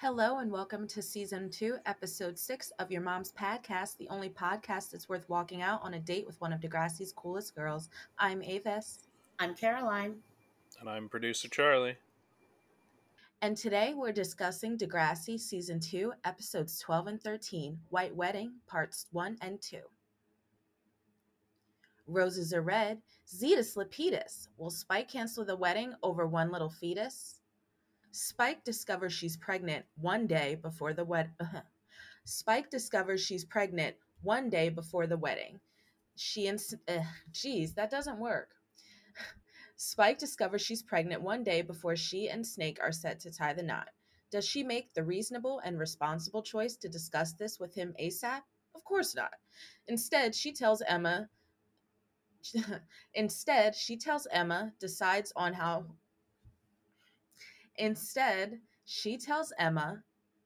Hello and welcome to season two, episode six of Your Mom's Podcast, the only podcast that's worth walking out on a date with one of Degrassi's coolest girls. I'm Avis. I'm Caroline. And I'm producer Charlie. And today we're discussing Degrassi season two, episodes 12 and 13, White Wedding, parts one and two. Roses are red, Zetus Lapidus. Will Spike cancel the wedding over one little fetus? Spike discovers she's pregnant one day before the wed. Spike discovers she's pregnant one day before the wedding. She and uh, geez, that doesn't work. Spike discovers she's pregnant one day before she and Snake are set to tie the knot. Does she make the reasonable and responsible choice to discuss this with him ASAP? Of course not. Instead, she tells Emma. Instead, she tells Emma, decides on how Instead, she tells Emma,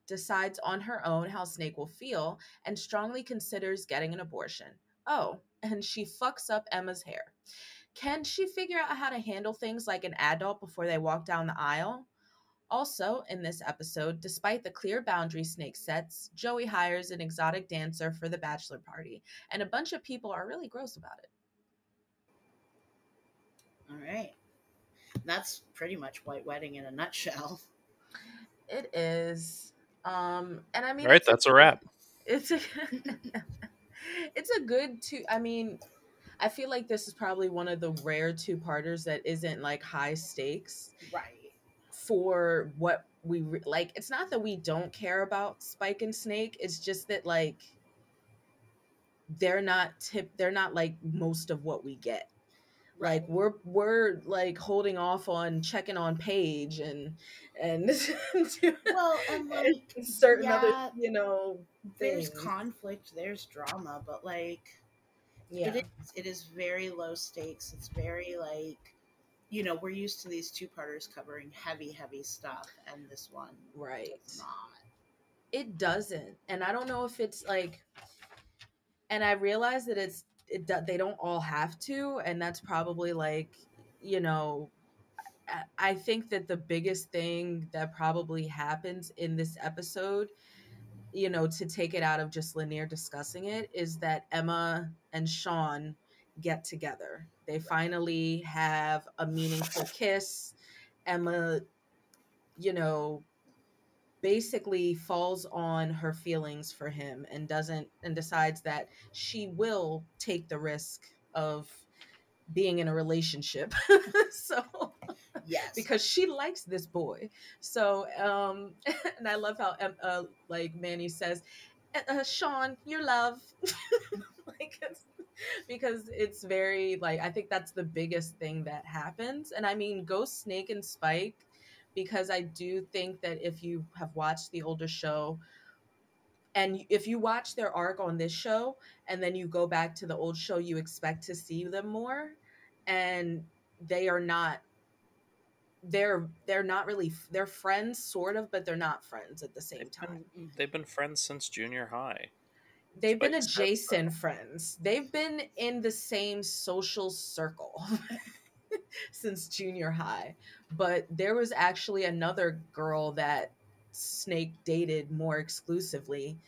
decides on her own how Snake will feel, and strongly considers getting an abortion. Oh, and she fucks up Emma's hair. Can she figure out how to handle things like an adult before they walk down the aisle? Also, in this episode, despite the clear boundary Snake sets, Joey hires an exotic dancer for the bachelor party, and a bunch of people are really gross about it. All right. That's pretty much White Wedding in a nutshell. It is. Um, and I mean, All right, that's a, a wrap. It's a, it's a good two. I mean, I feel like this is probably one of the rare two parters that isn't like high stakes. Right. For what we re- like, it's not that we don't care about Spike and Snake. It's just that like they're not tip. They're not like most of what we get like we're we're like holding off on checking on Paige and and well and like certain yeah, other you know things. there's conflict there's drama but like yeah. it is it is very low stakes it's very like you know we're used to these two parters covering heavy heavy stuff and this one right does not it doesn't and i don't know if it's like and i realize that it's it, they don't all have to and that's probably like you know I think that the biggest thing that probably happens in this episode, you know, to take it out of just Lanier discussing it, is that Emma and Sean get together. They finally have a meaningful kiss. Emma, you know, basically falls on her feelings for him and doesn't and decides that she will take the risk of being in a relationship. So yes. because she likes this boy. So um and i love how uh, like manny says uh, sean your love. Like it's, because it's very like i think that's the biggest thing that happens. And i mean ghost snake and spike because I do think that if you have watched the older show, and if you watch their arc on this show and then you go back to the old show, you expect to see them more, and they are not. They're they're not really they're friends sort of, but they're not friends at the same they've time. Been, they've been friends since junior high. They've been adjacent friends. They've been in the same social circle. since junior high. But there was actually another girl that Snake dated more exclusively.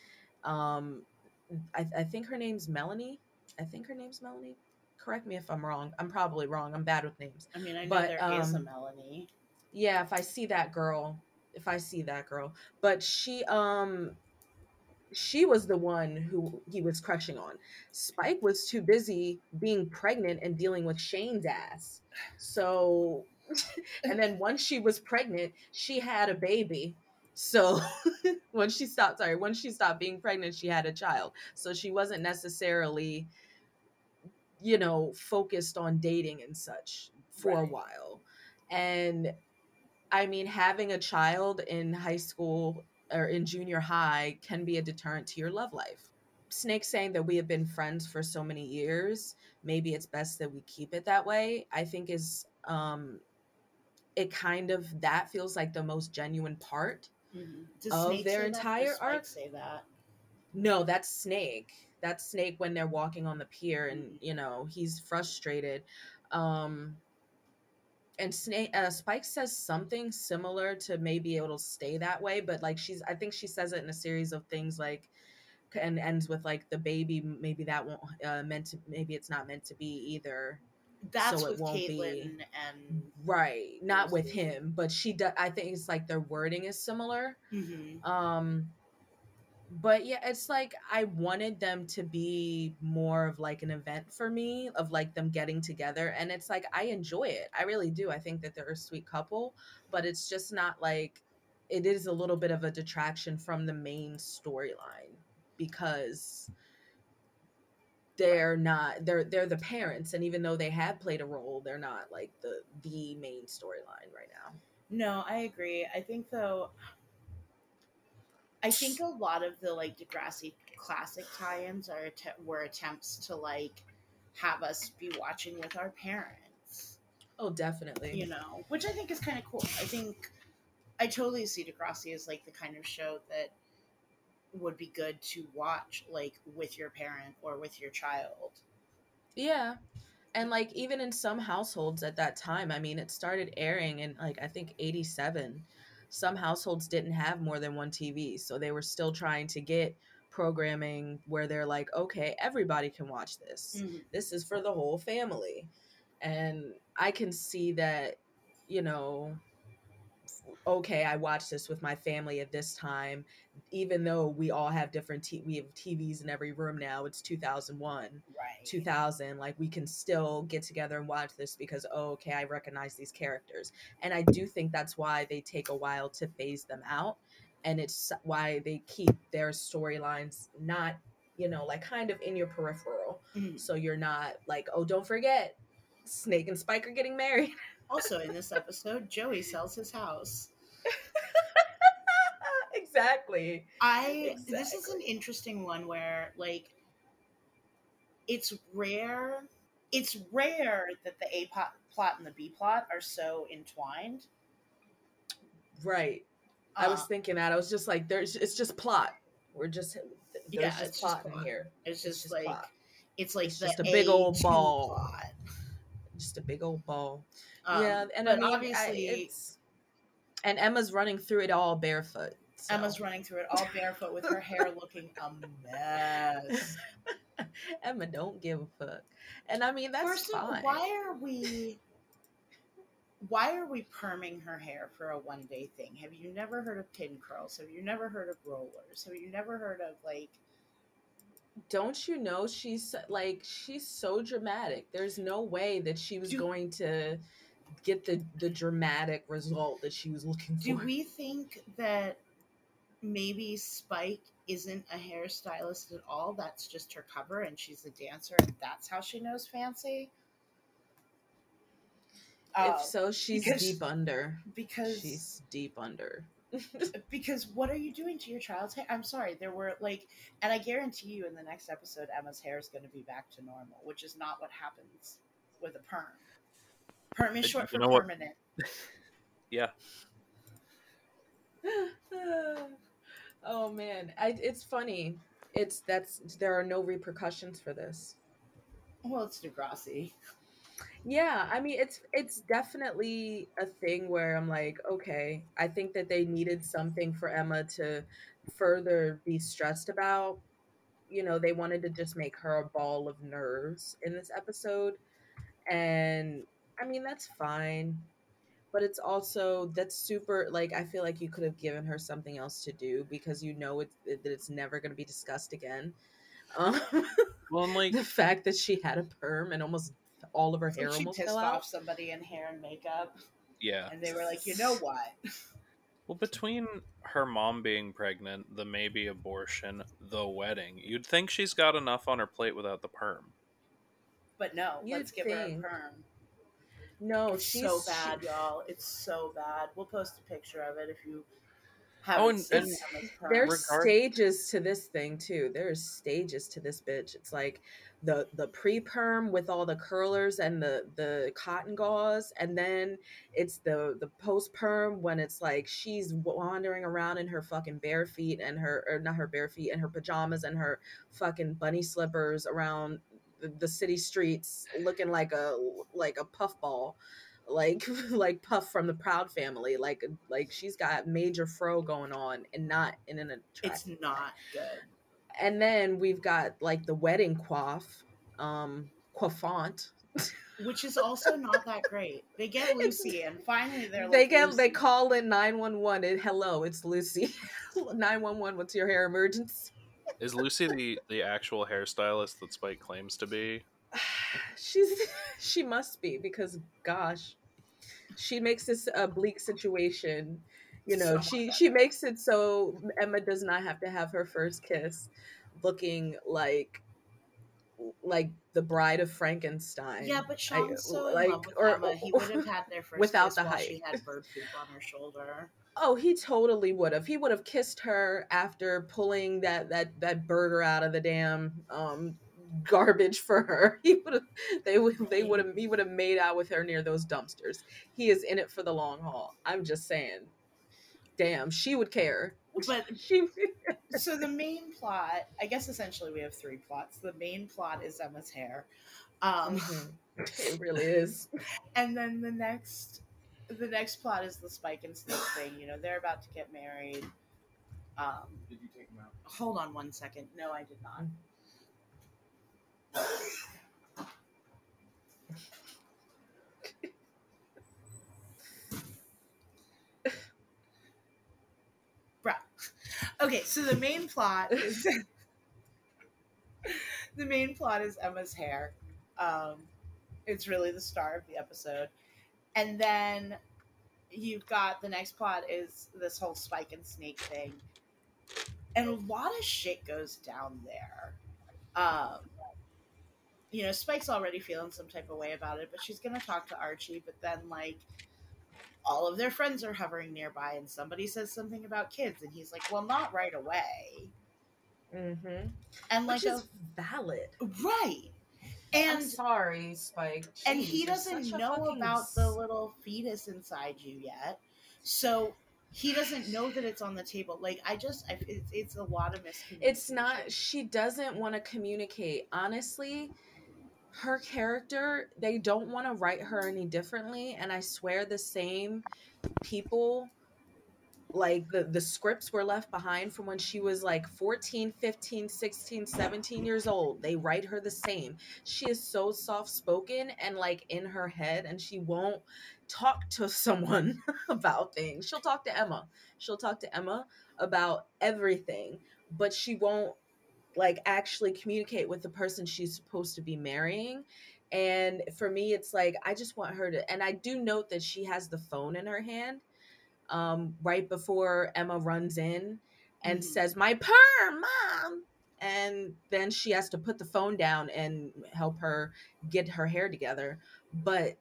Um, I, I think her name's Melanie. I think her name's Melanie. Correct me if I'm wrong. I'm probably wrong. I'm bad with names. I mean, I know but, there um, is a Melanie. Yeah, if I see that girl, if I see that girl, but she um she was the one who he was crushing on. Spike was too busy being pregnant and dealing with Shane's ass. So, and then once she was pregnant, she had a baby. So, once she stopped, sorry, once she stopped being pregnant, she had a child. So, she wasn't necessarily, you know, focused on dating and such for right. a while. And I mean, having a child in high school or in junior high can be a deterrent to your love life. Snake saying that we have been friends for so many years, maybe it's best that we keep it that way. I think is um it kind of that feels like the most genuine part mm-hmm. of their entire arc. Say that. No, that's Snake. That's Snake when they're walking on the pier and mm-hmm. you know, he's frustrated. Um and Snake uh, Spike says something similar to maybe it'll stay that way, but like she's I think she says it in a series of things like and ends with like the baby maybe that won't uh, meant to maybe it's not meant to be either. That's so with Caitlin and right, not with him, but she does. I think it's like their wording is similar. Mm-hmm. Um, but yeah it's like i wanted them to be more of like an event for me of like them getting together and it's like i enjoy it i really do i think that they're a sweet couple but it's just not like it is a little bit of a detraction from the main storyline because they're not they're they're the parents and even though they have played a role they're not like the the main storyline right now. No i agree i think though I think a lot of the like Degrassi classic tie-ins are att- were attempts to like have us be watching with our parents. Oh, definitely. You know, which I think is kind of cool. I think I totally see Degrassi as like the kind of show that would be good to watch like with your parent or with your child. Yeah. And like even in some households at that time, I mean, it started airing in like I think 87 some households didn't have more than one TV, so they were still trying to get programming where they're like, okay, everybody can watch this. Mm-hmm. This is for the whole family. And I can see that, you know, okay, I watched this with my family at this time, even though we all have different t- we have TVs in every room now. It's 2001, right? 2000. Like we can still get together and watch this because oh, okay, I recognize these characters, and I do think that's why they take a while to phase them out, and it's why they keep their storylines not you know like kind of in your peripheral, mm-hmm. so you're not like oh, don't forget, Snake and Spike are getting married. Also, in this episode, Joey sells his house. exactly. I exactly. this is an interesting one where like it's rare it's rare that the A plot and the B plot are so entwined. Right. Uh, I was uh, thinking that. I was just like there's it's just plot. We're just there's yeah, just it's plot just in here. It's just, it's just like plot. it's like it's just a big old ball. Plot. Just a big old ball. Um, yeah, and I mean, obviously, I, it's and Emma's running through it all barefoot. So. Emma's running through it all barefoot with her hair looking a mess. Emma don't give a fuck, and I mean that's First fine. All, why are we? Why are we perming her hair for a one day thing? Have you never heard of pin curls? Have you never heard of rollers? Have you never heard of like? Don't you know she's like she's so dramatic. There's no way that she was Do, going to get the the dramatic result that she was looking for. Do we think that maybe Spike isn't a hairstylist at all? That's just her cover, and she's a dancer, and that's how she knows fancy. If uh, so, she's because, deep under. Because she's deep under. because what are you doing to your child's hair? I'm sorry, there were like, and I guarantee you, in the next episode, Emma's hair is going to be back to normal, which is not what happens with a perm. Perm is short for permanent. yeah. oh man, I, it's funny. It's that's there are no repercussions for this. Well, it's Degrassi. Yeah, I mean it's it's definitely a thing where I'm like, okay, I think that they needed something for Emma to further be stressed about. You know, they wanted to just make her a ball of nerves in this episode. And I mean, that's fine. But it's also that's super like I feel like you could have given her something else to do because you know it's, that it's never going to be discussed again. Um, well, I'm like the fact that she had a perm and almost all of her hair almost pissed fell off out. somebody in hair and makeup. Yeah, and they were like, you know what? Well, between her mom being pregnant, the maybe abortion, the wedding, you'd think she's got enough on her plate without the perm. But no, you'd let's give her a perm. No, it's she's so bad, she, y'all. It's so bad. We'll post a picture of it if you Oh, haven't oh, and, and There's regard- stages to this thing too. There's stages to this bitch. It's like the the pre perm with all the curlers and the the cotton gauze, and then it's the the post perm when it's like she's wandering around in her fucking bare feet and her or not her bare feet and her pajamas and her fucking bunny slippers around the city streets looking like a like a puffball like like Puff from the Proud Family. Like like she's got major fro going on and not in an attractive. It's not good. And then we've got like the wedding coif, um, coiffant. Which is also not that great. They get Lucy and finally they're like they get Lucy. they call in 911 and hello, it's Lucy. 911, what's your hair emergency? Is Lucy the the actual hairstylist that Spike claims to be? She's she must be because gosh, she makes this a bleak situation. You know, So she she makes it so Emma does not have to have her first kiss looking like like the bride of Frankenstein. Yeah, but Sean's so in like, love with or- Emma. He would have had their first without kiss the hype. she had bird poop on her shoulder. Oh, he totally would have. He would have kissed her after pulling that that that burger out of the damn um garbage for her. He would have they would they would have he would have made out with her near those dumpsters. He is in it for the long haul. I'm just saying. Damn, she would care. But She so the main plot, I guess essentially we have three plots. The main plot is Emma's hair. Um Mhm. it really is. and then the next the next plot is the Spike and Snake thing. You know, they're about to get married. Um Did you take them out? hold on one second. No, I did not. Okay, so the main plot is the main plot is Emma's hair. Um, it's really the star of the episode, and then you've got the next plot is this whole Spike and Snake thing, and a lot of shit goes down there. Um, you know, Spike's already feeling some type of way about it, but she's gonna talk to Archie. But then, like, all of their friends are hovering nearby, and somebody says something about kids, and he's like, "Well, not right away." Mm-hmm. And like, Which is a, valid. right, I'm and sorry, Spike. and he doesn't know about the little fetus inside you yet, so he doesn't know that it's on the table. Like, I just, I, it's, it's a lot of miscommunication. it's not she doesn't want to communicate honestly her character they don't want to write her any differently and i swear the same people like the the scripts were left behind from when she was like 14 15 16 17 years old. They write her the same. She is so soft spoken and like in her head and she won't talk to someone about things. She'll talk to emma. She'll talk to emma about everything but she won't like actually communicate with the person she's supposed to be marrying and for me it's like i just want her to and i do note that she has the phone in her hand um, right before emma runs in and Mhm. says my perm mom and then she has to put the phone down and help her get her hair together but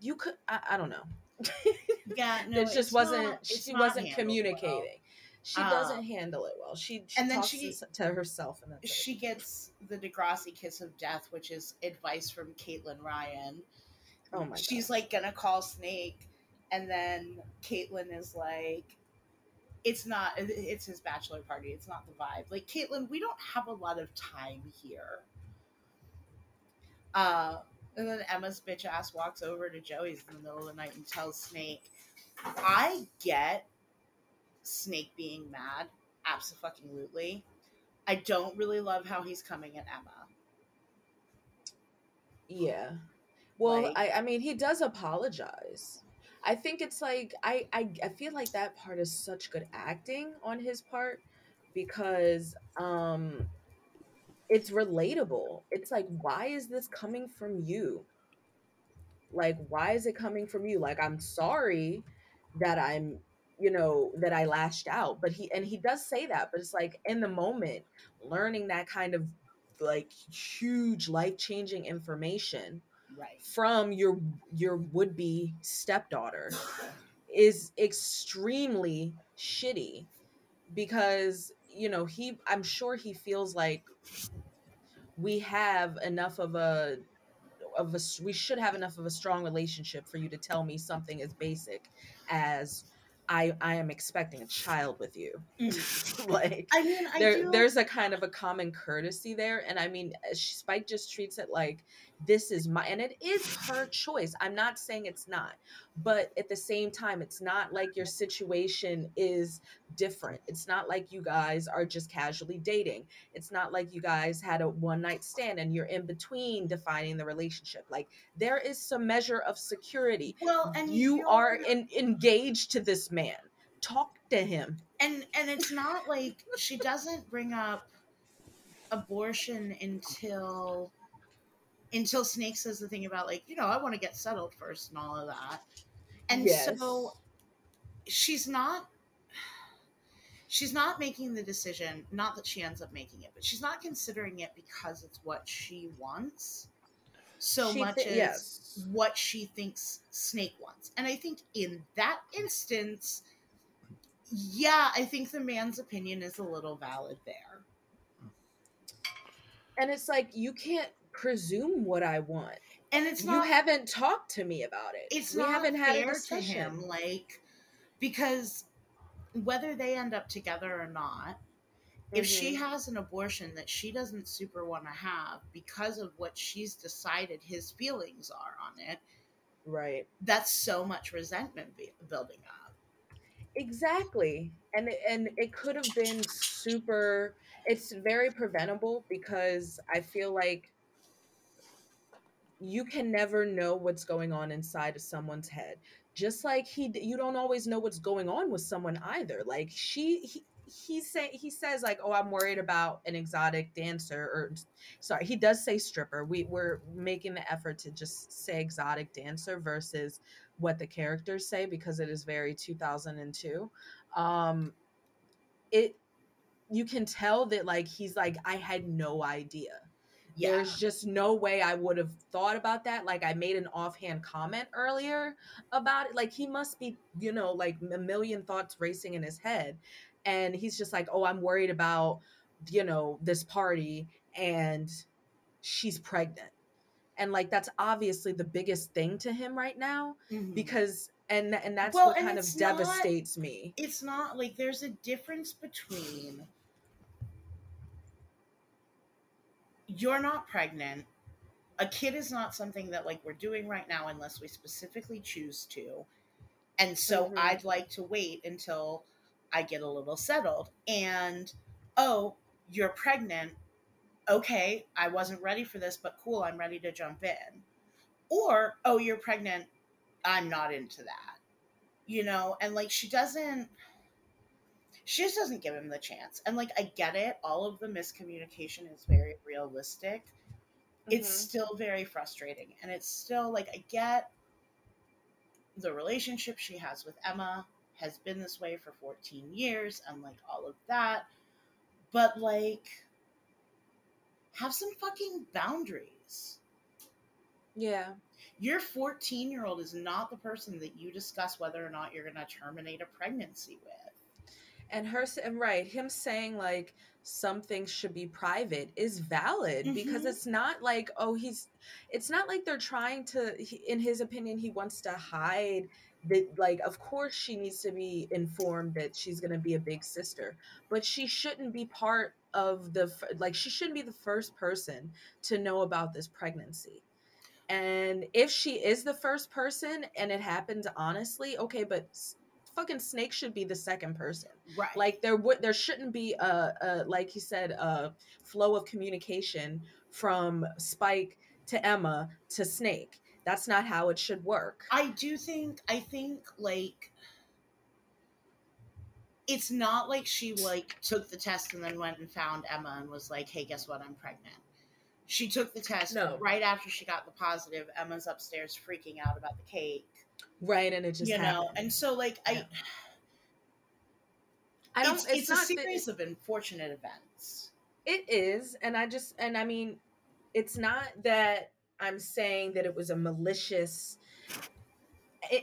you could i, I don't know yeah, no, it just wasn't not- she wasn't communicating well. She Um, doesn't handle it well she, she and then talks she- to, to herself and it. she gets the Degrassi kiss of death, which is advice from Caitlin Ryan. oh my She's gosh. like gonna call Snake, and then Caitlin is like, "It's not. It's his bachelor party. It's not the vibe." Like Caitlin, we don't have a lot of time here. Uh, and then Emma's bitch ass walks over to Joey's in the middle of the night and tells Snake, "I get Snake being mad, absolutely. I don't really love how he's coming at Emma." Yeah. Well, Like- I I mean he does apologize. I think it's like I, I I feel like that part is such good acting on his part because um it's relatable. It's like why is this coming from you? Like why is it coming from you? Like I'm sorry that I'm you know that I lashed out, but he and he does say that, but it's like in the moment learning that kind of like huge life-changing information Right. from your your would-be stepdaughter is extremely shitty because you know he i'm sure he feels like we have enough of a of a we should have enough of a strong relationship for you to tell me something as basic as i i am expecting a child with you like I mean, I there do. there's a kind of a common courtesy there and i mean uh, spike just treats it like this is my and it is her choice i'm not saying it's not but at the same time it's not like your situation is different it's not like you guys are just casually dating it's not like you guys had a one night stand and you're in between defining the relationship like there is some measure of security. Well and you are in, engaged to this man talk to him. And and it's not like she doesn't bring up abortion until until Snake says the thing about like, you know, I want to get settled first and all of that. And yes. so she's not she's not making the decision, not that she ends up making it, but she's not considering it because it's what she wants so she much th- as yes. what she thinks Snake wants. And I think in that instance, yeah, I think the man's opinion is a little valid there. And it's like you can't presume what I want. And it's not, you haven't talked to me about it. It's we not haven't had a discussion. to him, like because whether they end up together or not, mm-hmm. if she mm-hmm. has an abortion that she doesn't super want to have because of what she's decided his feelings are on it, right? That's so much resentment be- building up. Exactly, and and it could have been super. It's very preventable because I feel like you can never know what's going on inside of someone's head. Just like he you don't always know what's going on with someone either. Like she he, he say he says like oh i'm worried about an exotic dancer or sorry he does say stripper. We we're making the effort to just say exotic dancer versus what the characters say because it is very 2002 um it you can tell that like he's like i had no idea yeah. There's just no way I would have thought about that. Like I made an offhand comment earlier about it. Like he must be, you know, like a million thoughts racing in his head. And he's just like, oh, I'm worried about, you know, this party and she's pregnant. And like that's obviously the biggest thing to him right now mm-hmm. because and and that's well, what and kind of devastates not, me. It's not like there's a difference between you're not pregnant. A kid is not something that like we're doing right now unless we specifically choose to. And so mm-hmm. I'd like to wait until I get a little settled. And oh, you're pregnant. Okay, I wasn't ready for this, but cool, I'm ready to jump in. Or, oh, you're pregnant. I'm not into that. You know, and like she doesn't she just doesn't give him the chance. And like I get it, all of the miscommunication is very realistic. Mm-hmm. It's still very frustrating. And it's still like I get the relationship she has with Emma has been this way for 14 years and like all of that. But like have some fucking boundaries. Yeah. Your 14 year old is not the person that you discuss whether or not you're going to terminate a pregnancy with and her and right him saying like some things should be private is valid mm-hmm. because it's not like oh he's it's not like they're trying to he, in his opinion he wants to hide that like of course she needs to be informed that she's going to be a big sister but she shouldn't be part of the like she shouldn't be the first person to know about this pregnancy and if she is the first person and it happens honestly okay but fucking snake should be the second person. Right. Like there would there shouldn't be a, a like he said a flow of communication from spike to emma to snake. That's not how it should work. I do think i think like it's not like she like took the test and then went and found emma and was like hey guess what? I'm pregnant. She took the test no. right after she got the positive. Emma's upstairs freaking out about the cake right and it just you happened. know and so like yeah. i i don't it's, it's, it's a series of unfortunate events it is and i just and i mean it's not that i'm saying that it was a malicious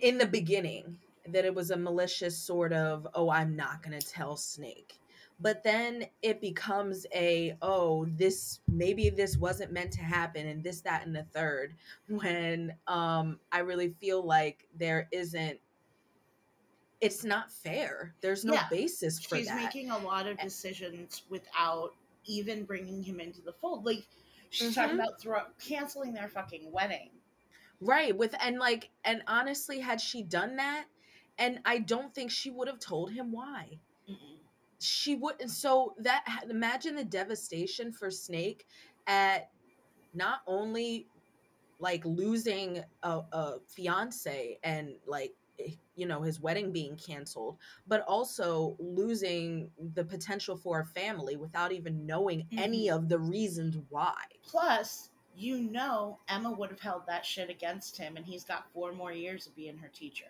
in the beginning that it was a malicious sort of oh i'm not going to tell snake but then it becomes a oh this maybe this wasn't meant to happen and this that and the third when um i really feel like there isn't it's not fair there's no yeah, basis for she's that making a lot of decisions without even bringing him into the fold like She's mm-hmm. talking about throw, canceling their fucking wedding. Right. With and like and honestly, had she done that, and I don't think she would have told him why. She wouldn't. So that imagine the devastation for Snake at not only like losing a, a fiance and like eh, you know his wedding being canceled but also losing the potential for a family without even knowing mm-hmm. any of the reasons why plus you know emma would have held that shit against him and he's got four more years of being her teacher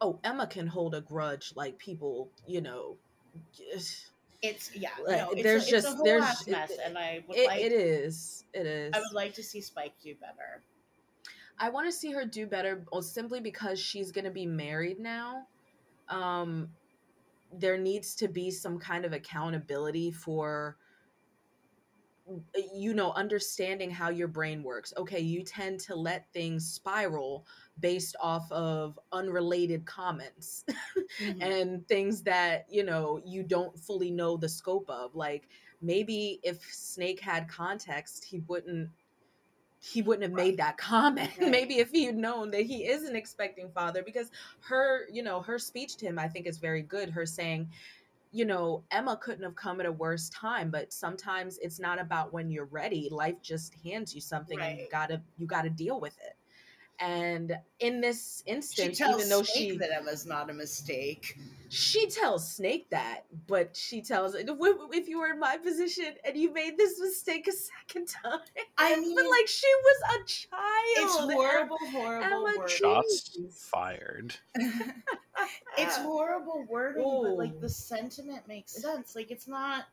oh emma can hold a grudge like people you know it's yeah no, it's there's a, just it's a whole there's mess and i would it, like it is it is i would like to see spike do better I want to see her do better simply because she's going to be married now. Um, there needs to be some kind of accountability for you know understanding how your brain works. Okay you tend to let things spiral based off of unrelated comments mm-hmm. and things that you know you don't fully know the scope of. Like maybe if snake had context he wouldn't he wouldn't have made that comment. Right. maybe if he had known that he isn't expecting father because her you know her speech to him i think is very good. Her saying you know emma couldn't have come at a worse time but sometimes it's not about when you're ready life just hands you something right. and you gotta you gotta deal with it and in this instance, even though Snake she that Emma's not a mistake, she tells Snake that, but she tells if you were in my position and you made this mistake a second time, I mean, but like she was a child. It's horrible, horrible Emma Shots fired. it's horrible wording, Ooh. but like the sentiment makes sense. Like it's not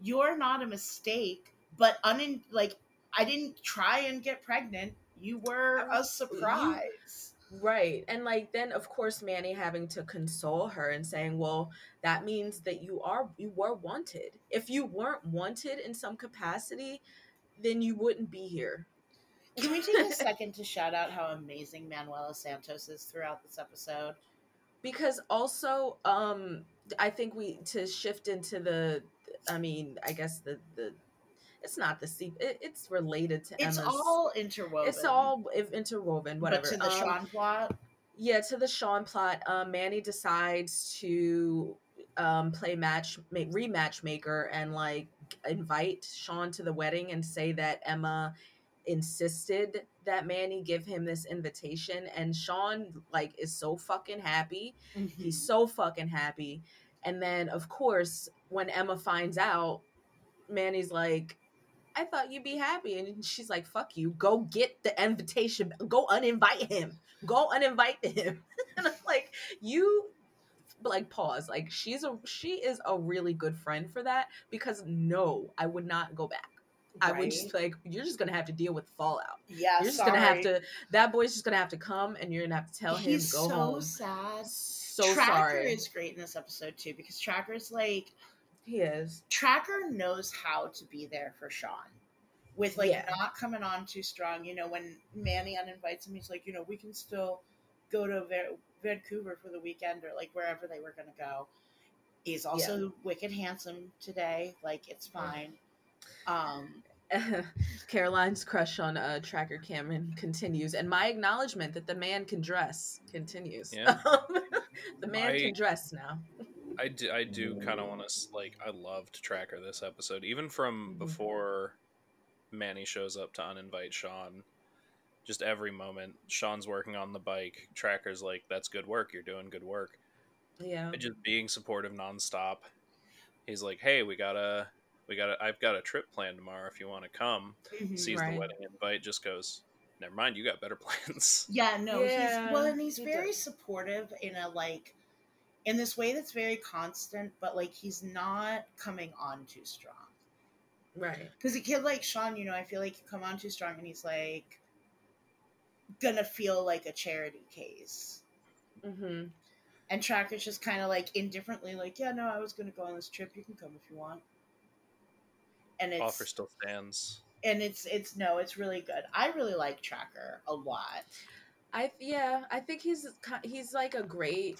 you're not a mistake, but un like I didn't try and get pregnant you were a surprise. You, right. And like then of course Manny having to console her and saying, "Well, that means that you are you were wanted. If you weren't wanted in some capacity, then you wouldn't be here." Can we take a second to shout out how amazing Manuela Santos is throughout this episode? Because also um I think we to shift into the I mean, I guess the the it's not the sequel. It, it's related to it's Emma's. all interwoven. It's all interwoven. Whatever. But to the um, Sean plot. Yeah, to the Sean plot. Um, Manny decides to um, play match, make, rematch maker, and like invite Sean to the wedding and say that Emma insisted that Manny give him this invitation, and Sean like is so fucking happy. Mm-hmm. He's so fucking happy. And then, of course, when Emma finds out, Manny's like, I thought you'd be happy. And she's like, fuck you. Go get the invitation. Go uninvite him. Go uninvite him. and I'm like, you like pause. Like she's a she is a really good friend for that because no, I would not go back. Right. I would just like you're just gonna have to deal with fallout. Yeah, you're just sorry. gonna have to. That boy's just gonna have to come, and you're gonna have to tell He's him go so home. Sad. So Tracker sorry. is great in this episode too because Tracker's like he is. Tracker knows how to be there for Sean. With like yeah. not coming on too strong. You know, when Manny uninvites him, he's like, you know, we can still go to Vancouver for the weekend or like wherever they were going to go. He's also yeah. wicked handsome today. Like, it's fine. Um, Caroline's crush on uh, Tracker Cameron continues, and my acknowledgement that the man can dress continues. Yeah. the man can dress now. I do, I do kind of want to like I loved Tracker this episode, even from mm-hmm. before Manny shows up to uninvite Sean. Just every moment, Sean's working on the bike. Tracker's like, "That's good work. You're doing good work." Yeah, and just being supportive nonstop. He's like, "Hey, we gotta, we gotta. I've got a trip planned tomorrow. If you want to come." Mm-hmm, Sees right. the wedding invite, just goes, "Never mind. You got better plans." Yeah, no. Yeah, he's well, and he's he very does. supportive in a like in this way that's very constant, but like he's not coming on too strong. Right. Because a kid like Sean, you know, I feel like you come on too strong and he's like gonna feel like a charity case. Mm-hmm. And Tracker's just kind of like indifferently, like, yeah, no, I was gonna go on this trip. You can come if you want. And it's offer still stands. And it's it's no, it's really good. I really like Tracker a lot. I yeah, I think he's he's like a great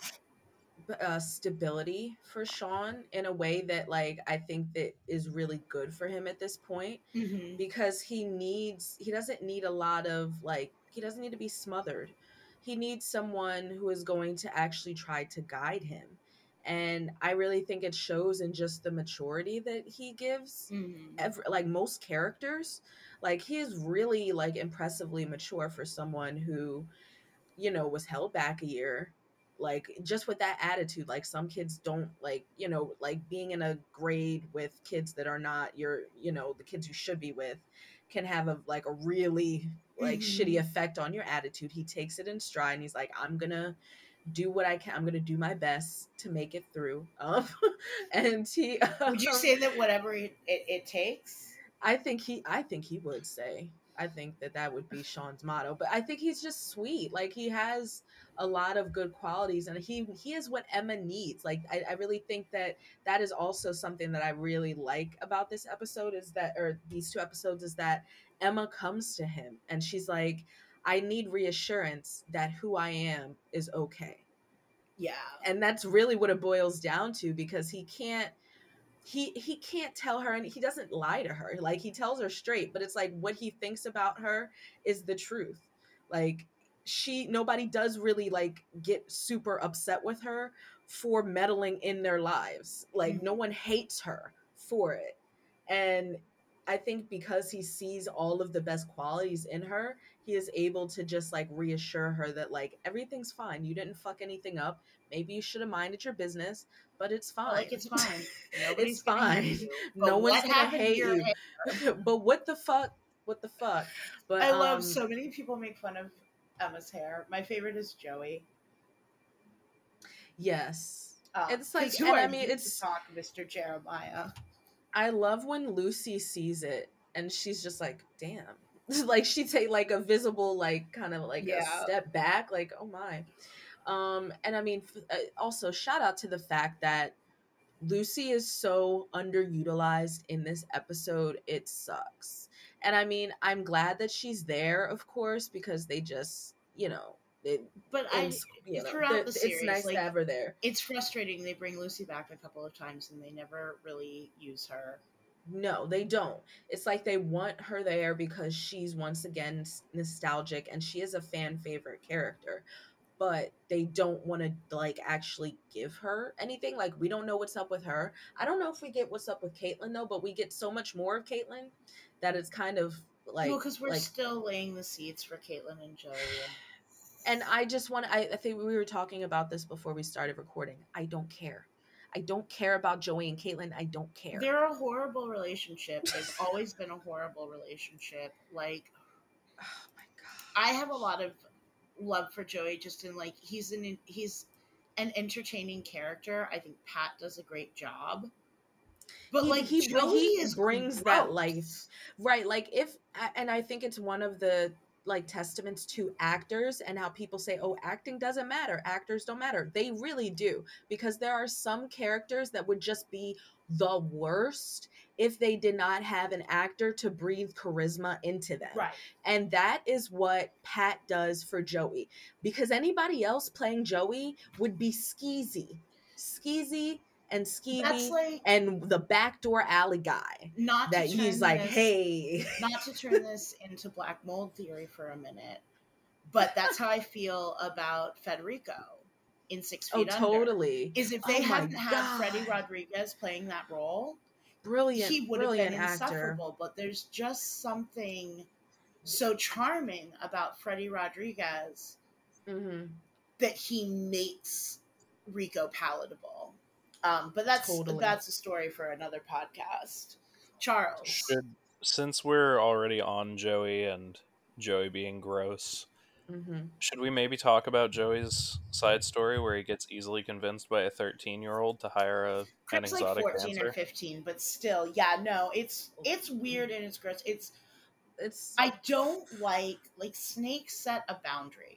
uh, stability for Sean in a way that like I think that is really good for him at this point Mhm. because he needs he doesn't need a lot of like he doesn't need to be smothered. He needs someone who is going to actually try to guide him. And I really think it shows in just the maturity that he gives Mhm. ever like most characters like he is really like impressively mature for someone who you know was held back a year like just with that attitude like some kids don't like you know like being in a grade with kids that are not your you know the kids you should be with can have a like a really like shitty Mhm. effect on your attitude he takes it in stride and he's like i'm gonna do what i can i'm gonna do my best to make it through um and he Would you um, say that whatever it, it, it takes? I think he I think he would say. I think that that would be Sean's motto. But I think he's just sweet. Like he has a lot of good qualities and he he is what Emma needs. Like I, I really think that that is also something that I really like about this episode is that or these two episodes is that Emma comes to him and she's like I need reassurance that who I am is okay Yeah. and that's really what it boils down to because he can't he he can't tell her and he doesn't lie to her like he tells her straight but it's like what he thinks about her is the truth like she nobody does really like get super upset with her for meddling in their lives. Like no one hates her for it. And i think because he sees all of the best qualities in her he is able to just like reassure her that like everything's fine. You didn't fuck anything up. Maybe you should have minded your business but it's fine Like it's fine. It's fine hate you. But no one's gonna hate you. but what the fuck? What the fuck? But I love um, so many people make fun of Emma's hair. My favorite is Joey. yes Um, It's like- who and I mean, it's- talk, Mr. Jeremiah. I love when Lucy sees it and she's just like, damn. like she take like a visible like kind of like Yeah. a step back like oh my. Um and I mean f- uh, also shout out to the fact that Lucy is so underutilized in this episode. It sucks. And I mean, I'm glad that she's there, of course, because they just, you know, it, But I, it's, you know, throughout the it's nice like- to have her there. it's frustrating. They bring Lucy back a couple of times and they never really use her. No, they don't. It's like they want her there because she's once again nostalgic and she is a fan favorite character. But they don't want to like actually give her anything. Like we don't know what's up with her. I don't know if we get what's up with Caitlin though, but we get so much more of Caitlin that it's kind of like well, because we're like still laying the seeds for Caitlin and Joey. and I just want I, I think we were talking about this before we started recording. I don't care. I don't care about Joey and Caitlin. I don't care. They're a horrible relationship. They've always been a horrible relationship. Like oh my god. I have a lot of love for Joey just in like he's an he's an entertaining character. I think Pat does a great job. But He- like he- Joey he is brings that life. Right, like if and I think it's one of the like testaments to actors and how people say, "Oh, acting doesn't matter. Actors don't matter." They really do because there are some characters that would just be the worst if they did not have an actor to breathe charisma into them. Right. And that is what Pat does for Joey. Because anybody else playing Joey would be skeezy. Skeezy and skeevy like and the backdoor alley guy not to that he's like, this- hey. not to turn this into black mold theory for a minute, but that's how I feel about Federico in Six Oh, Feet Under. totally. Is if they Oh hadn't had Freddy Rodriguez playing that role, Brilliant. he would have brilliant been actor. insufferable. But there's just something so charming about Freddy Rodriguez hmm that he makes Rico palatable. Um, but that's Totally. that's a story for another podcast. Charles, Should since we're already on Joey and Joey being gross, hmm should we maybe talk about Joey's side story where he gets easily convinced by a 13 year old to hire a an Crip's like exotic 14 dancer? or 15, but still, yeah, no, it's it's weird and it's gross. It's It's I don't like like Snake set a boundary.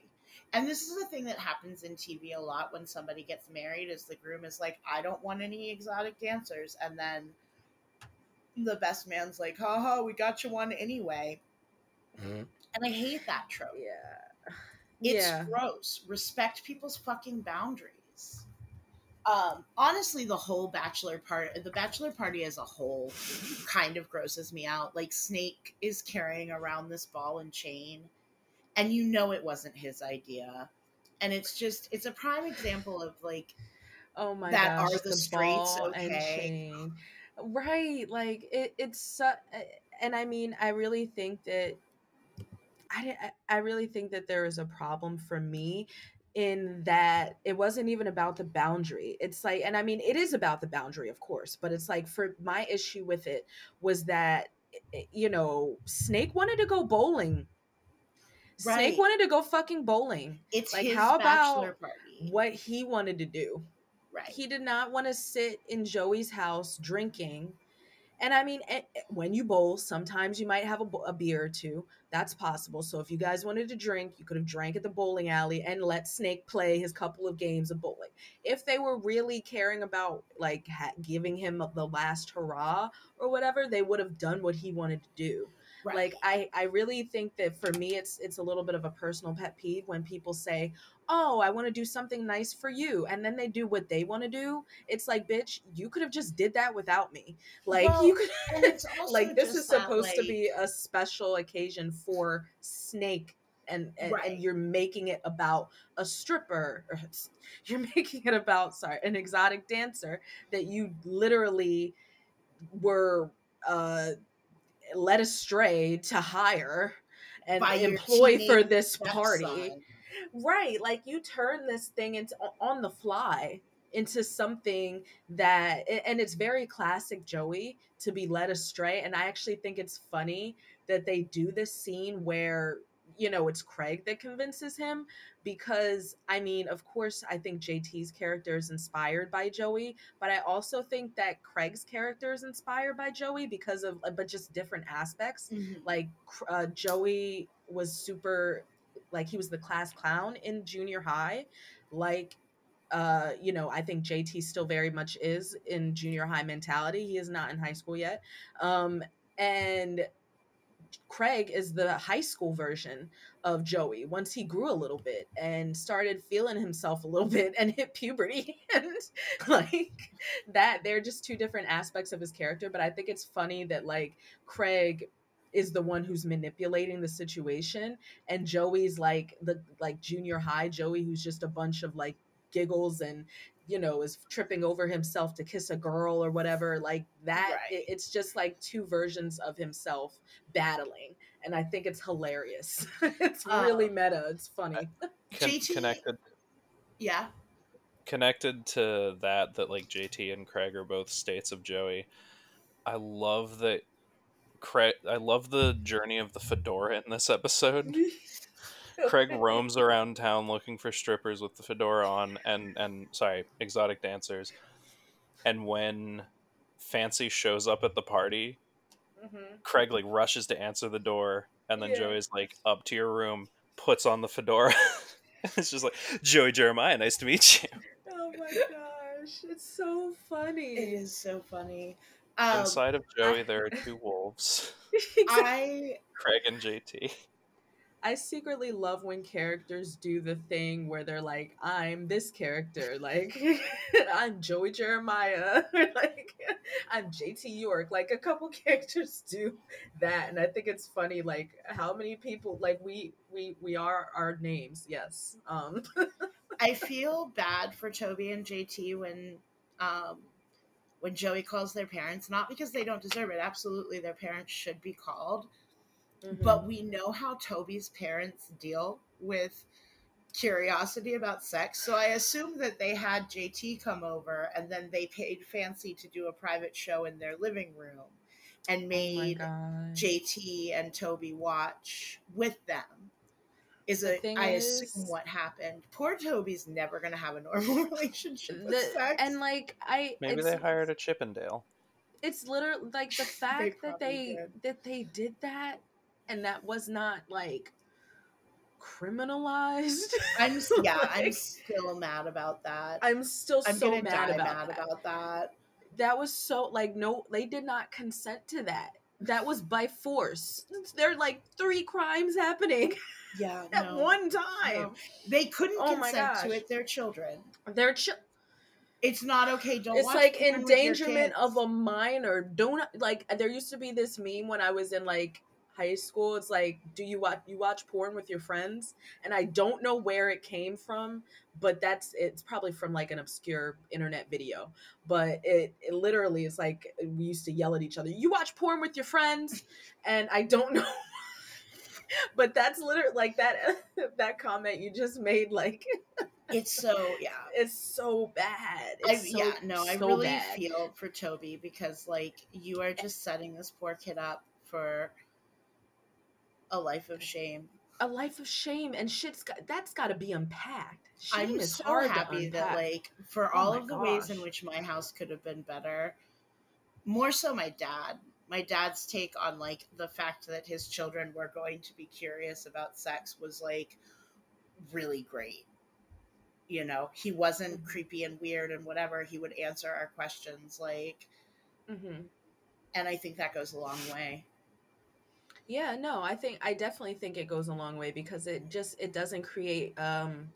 And this is the thing that happens in TV a lot when somebody gets married is the groom is like, I don't want any exotic dancers and then the best man's like, haha, we got you one anyway. Mhm. And I hate that trope. yeah. It's yeah. gross. Respect people's fucking boundaries. Um, honestly, the whole bachelor part, the bachelor party as a whole, kind of grosses me out. Like Snake is carrying around this ball and chain, and you know it wasn't his idea, and it's just it's a prime example of like, oh my that gosh, are the, streets okay? Right, like it, it's so and I mean, I really think that I, I really think that there is a problem for me in that it wasn't even about the boundary. It's like, and I mean, it is about the boundary, of course, but it's like for my issue with it was that, eh, you know, Snake wanted to go bowling. Snake wanted to go fucking bowling. It's Like, his how bachelor about party, What he wanted to do. right? He did not want to sit in Joey's house drinking. And I mean, eh, eh, when you bowl, sometimes you might have a, a beer or two. That's possible. So if you guys wanted to drink, you could have drank at the bowling alley and let Snake play his couple of games of bowling. If they were really caring about like ha- giving him the last hurrah or whatever, they would have done what he wanted to do right. like i i really think that for me it's it's a little bit of a personal pet peeve when people say oh i want to do something nice for you and then they do what they want to do it's like bitch you could have just did that without me like Well, you could and it's also like this is supposed to be a special occasion for snake and and, Right. and you're making it about a stripper or you're making it about sorry an exotic dancer that you literally were uh led astray to hire and By employ for this party. right like you turn this thing into on the fly into something that and it's very classic joey to be led astray and i actually think it's funny that they do this scene where you know it's craig that convinces him because i mean of course i think jt's character is inspired by joey but i also think that craig's character is inspired by joey because of uh, but just different aspects. Mhm. like uh, joey was super like he was the class clown in junior high. Like uh you know i think jt still very much is in junior high mentality. He is not in high school yet. Um and craig is the high school version of joey once he grew a little bit and started feeling himself a little bit and hit puberty. And like that they're just two different aspects of his character but i think it's funny that like craig is the one who's manipulating the situation and joey's like the like junior high joey who's just a bunch of like giggles and you know is tripping over himself to kiss a girl or whatever like that Right. it- it's just like two versions of himself battling and i think it's hilarious it's really Um, meta it's funny Con- JT connected Yeah. connected to that that like JT and Craig are both states of Joey. I love that Craig I love the journey of the fedora in this episode. Craig roams around town looking for strippers with the fedora on and and sorry, exotic dancers. And when Fancy shows up at the party, Mhm. Craig like rushes to answer the door and then Yeah. Joey's like up to your room, puts on the fedora. it's just like Joey Jeremiah, nice to meet you. oh my gosh it's so funny It is so funny. Um, Inside of Joey, there are two wolves, I Craig and JT. I secretly love when characters do the thing where they're like, I'm this character, like I'm Joey Jeremiah, like I'm JT York. Like a couple characters do that, and I think it's funny, like how many people like we we we are our names, yes. Um I feel bad for Toby and JT when um when Joey calls their parents, not because they don't deserve it. Absolutely their parents should be called. Mm-hmm. But we know how Toby's parents deal with curiosity about sex. So I assume that they had JT come over and then they paid Fancy to do a private show in their living room and oh made god. JT and Toby watch with them. Is The a thing I is- assume what happened. Poor Toby's never gonna have a normal relationship with The- sex. and like I Maybe they hired a Chippendale. it's literally like the fact that they did. that they did that and that was not like criminalized I'm yeah, I'm still mad about that. i'm still I'm so mad about mad that. about that. that was so like no they did not consent to that that was by force there are like three crimes happening Yeah, at no, one no. time They couldn't Oh consent to it. They're children. they're ch- it's not okay. Don't. It's watch like porn with your endangerment of a minor. Don't like. There used to be this meme when I was in like high school. It's like, do you watch you watch porn with your friends? And I don't know where it came from, but that's it's probably from like an obscure internet video. But it, it literally is like we used to yell at each other. You watch porn with your friends, and I don't know. but that's literally like that that comment you just made like It's so yeah. it's so bad I, it's so, yeah, no, I really bad. feel for Toby because like you are just setting this poor kid up for a life of shame. a life of shame and shit's got that's got to be unpacked shame I'm so hard happy that like for Oh all of the ways in which my house could have been better, more so my dad. My dad's take on like the fact that his children were going to be curious about sex was like really great. You know, he wasn't Mhm. creepy and weird and whatever. He would answer our questions like Mhm. and I think that goes a long way. Yeah no i think i definitely think it goes a long way because it just it doesn't create um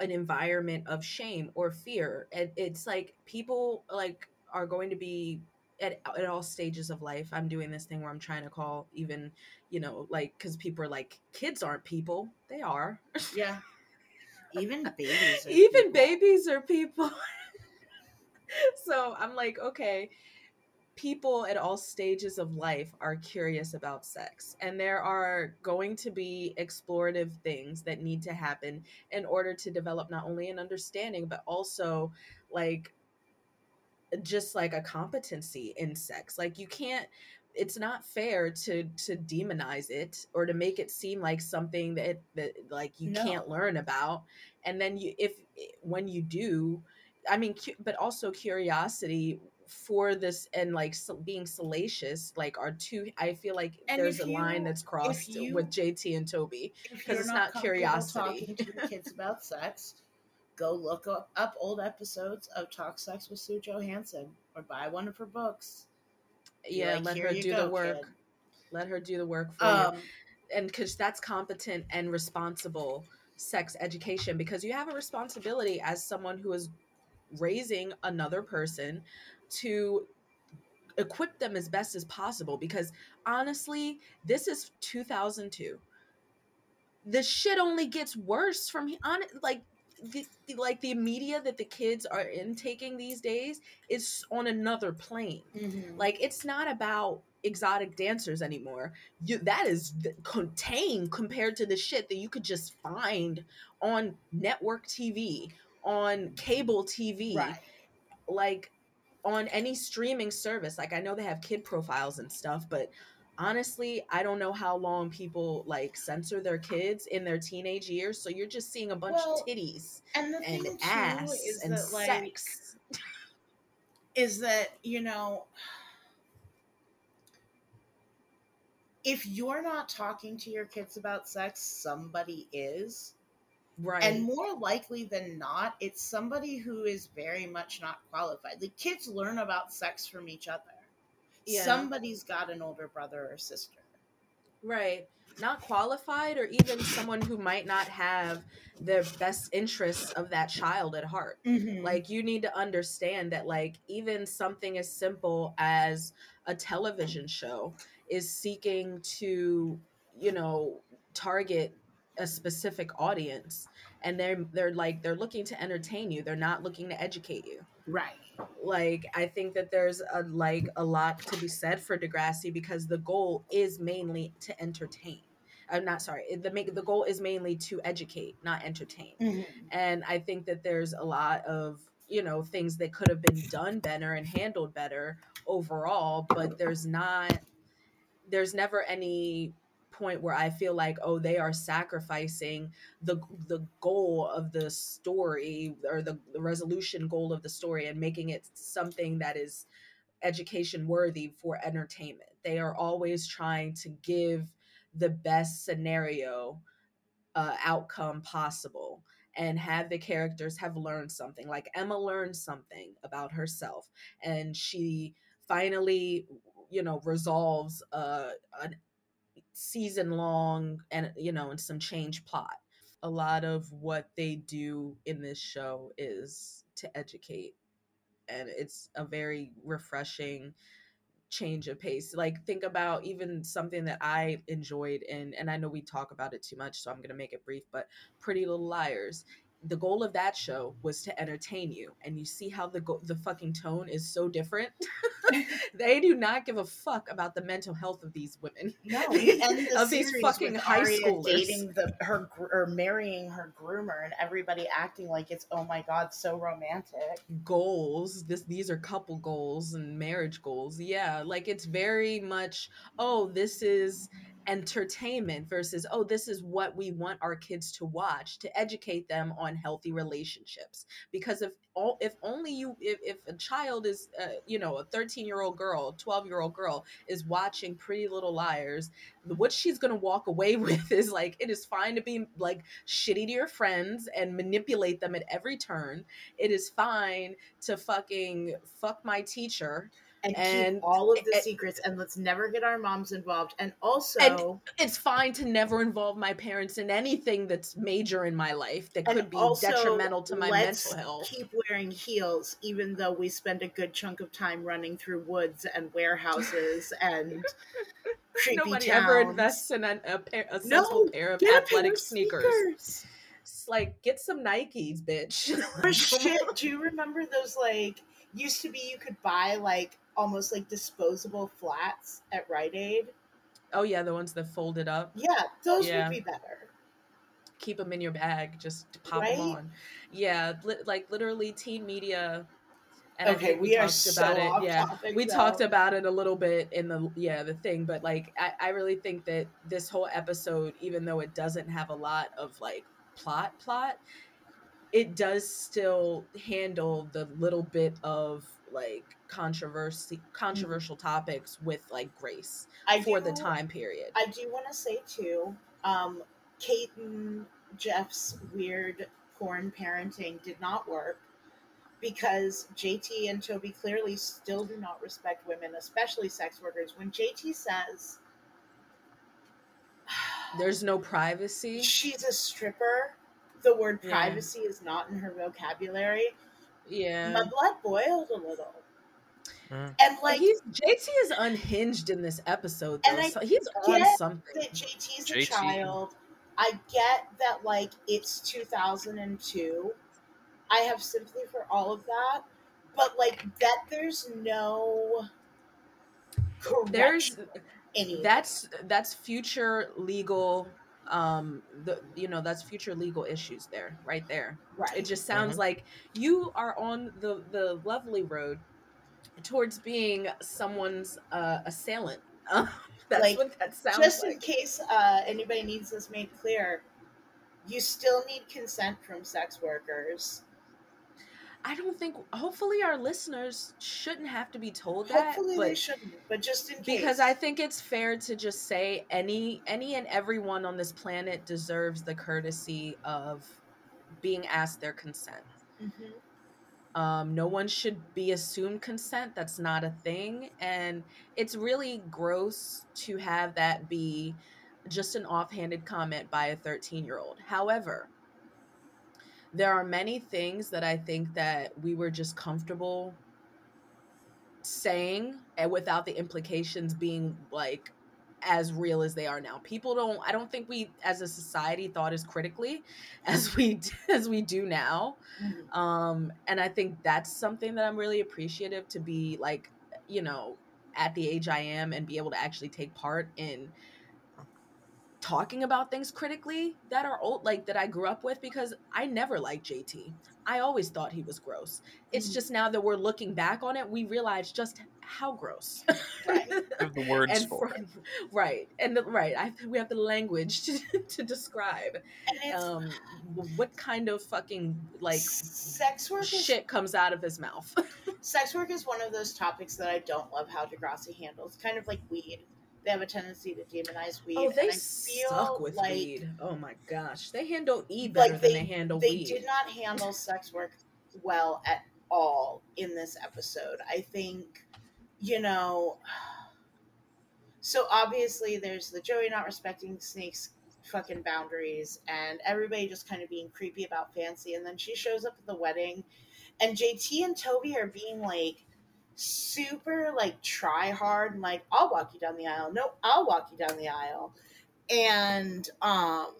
an environment of shame or fear and it's like people like are going to be at, at all stages of life i'm doing this thing where i'm trying to call even you know like because people are like kids aren't people they are Yeah. Even babies. are even people. babies are people so i'm like okay people at all stages of life are curious about sex and there are going to be explorative things that need to happen in order to develop not only an understanding but also like just like a competency in sex like you can't it's not fair to to demonize it or to make it seem like something that that like you No. can't learn about and then you if when you do i mean cu- but also curiosity for this and like s- being salacious like are two i feel like And there's a if line that's crossed you- with jt and toby because it's not, not curiosity. talking to kids about sex, go look up, up old episodes of Talk Sex with Sue Johanson or buy one of her books. Yeah like, let her do go, the work kid." let her do the work for you Um, and because that's competent and responsible sex education because you have a responsibility as someone who is raising another person to equip them as best as possible because honestly this is 2002 the shit only gets worse from on like the, like the media that the kids are intaking these days is on another plane mhm. like it's not about exotic dancers anymore. You that is contained compared to the shit that you could just find on network TV, on cable TV, right. like on any streaming service. Like I know they have kid profiles and stuff, but honestly, I don't know how long people like censor their kids in their teenage years. So you're just seeing a bunch Well, of titties And the and thing too ass is and that like sex. is that you know if you're not talking to your kids about sex, somebody is. Right. And more likely than not, it's somebody who is very much not qualified. Like kids learn about sex from each other. Yeah. Somebody's got an older brother or sister. Right. Not qualified, or even someone who might not have the best interests of that child at heart. Mm-hmm. Like, you need to understand that, like, even something as simple as a television show is seeking to, you know, target a specific audience. And they're they're like they're looking to entertain you. They're not looking to educate you right. like i think that there's a like a lot to be said for degrassi because the goal is mainly to entertain i'm not sorry the make the goal is mainly to educate not entertain Mm-hmm. and i think that there's a lot of you know things that could have been done better and handled better overall but there's not there's never any point where i feel like oh they are sacrificing the the goal of the story or the, the resolution goal of the story and making it something that is education worthy for entertainment. They are always trying to give the best scenario uh, outcome possible and have the characters have learned something. Like emma learned something about herself and she finally you know resolves uh, a season long and you know and some change plot. A lot of what they do in this show is to educate and it's a very refreshing change of pace. Like think about even something that i enjoyed in and i know we talk about it too much so i'm going to make it brief but pretty little liars the goal of that show was to entertain you and you see how the go- the fucking tone is so different. They do not give a fuck about the mental health of these women. No the of these fucking high Aria schoolers. dating the her or marrying her groomer and everybody acting like it's oh my god so romantic. Goals. This these are couple goals and marriage goals. Yeah like it's very much oh this is entertainment versus oh this is what we want our kids to watch to educate them on healthy relationships. Because if all if only you if, if a child is uh, you know a 13 year old girl 12 year old girl is watching pretty little liars what she's gonna walk away with is like it is fine to be like shitty to your friends and manipulate them at every turn. It is fine to fucking fuck my teacher and, and keep all of the secrets and let's never get our moms involved and also and it's fine to never involve my parents in anything that's major in my life that could be detrimental to my mental health keep wearing heels even though we spend a good chunk of time running through woods and warehouses and creepy nobody towns. ever invests in a, a, pair, a sensible no, pair of athletic of sneakers. sneakers like get some Nikes, bitch. For shit, do you remember those like used to be you could buy like almost like disposable flats at Rite Aid. Oh yeah, the ones that folded up. Yeah, those yeah. would be better. Keep them in your bag, just pop right? them on. Yeah, li- like literally teen media. And okay, we, we are so about it. yeah, topic, we though. talked about it a little bit in the yeah the thing, but like I, I really think that this whole episode, even though it doesn't have a lot of like plot plot, it does still handle the little bit of like controversy mm-hmm. controversial mm-hmm. topics with like grace I for do, the time period. I do want to say too, um, Kate and Jeff's weird porn parenting did not work because JT and Toby clearly still do not respect women, especially sex workers. When JT says there's no privacy, she's a stripper. The word privacy yeah. is not in her vocabulary yeah. My blood boiled a little. Mm. And like he's JT is unhinged in this episode, though. And I so he's on something. That JT's JT. a child. I get that like it's 2002. I have sympathy for all of that, but like that there's no there's any that's that's future legal um the you know that's future legal issues there right there right it just sounds mm-hmm. like you are on the the lovely road towards being someone's uh assailant that's like, what that sounds like. just like. in case uh anybody needs this made clear you still need consent from sex workers I don't think. Hopefully, our listeners shouldn't have to be told that. Hopefully, but, they shouldn't. But just in case, because I think it's fair to just say any any and everyone on this planet deserves the courtesy of being asked their consent. Mm-hmm. Um, no one should be assumed consent. That's not a thing, and it's really gross to have that be just an offhanded comment by a 13 year old. However, there are many things that I think that we were just comfortable saying and without the implications being like as real as they are now. People don't I don't think we as a society thought as critically as we as we do now. Mm-hmm. Um and I think that's something that I'm really appreciative to be like, you know, at the age I am and be able to actually take part in talking about things critically that are old like that I grew up with because I never liked JT. I always thought he was gross. It's mm-hmm. just now that we're looking back on it, we realize just how gross. Right. the words for, it. Right. And the, right, I we have the language to, to describe um what kind of fucking like sex work shit is, comes out of his mouth. sex work is one of those topics that I don't love how Degrassi handles. Kind of like weed they have a tendency to demonize weed. Oh, they suck with like, weed. Oh my gosh, they handle E better like they, than they handle they weed. They did not handle sex work well at all in this episode. I think, you know. So obviously, there's the Joey not respecting Snake's fucking boundaries, and everybody just kind of being creepy about Fancy. And then she shows up at the wedding, and JT and Toby are being like super like try hard and like I'll walk you down the aisle. No, I'll walk you down the aisle. And um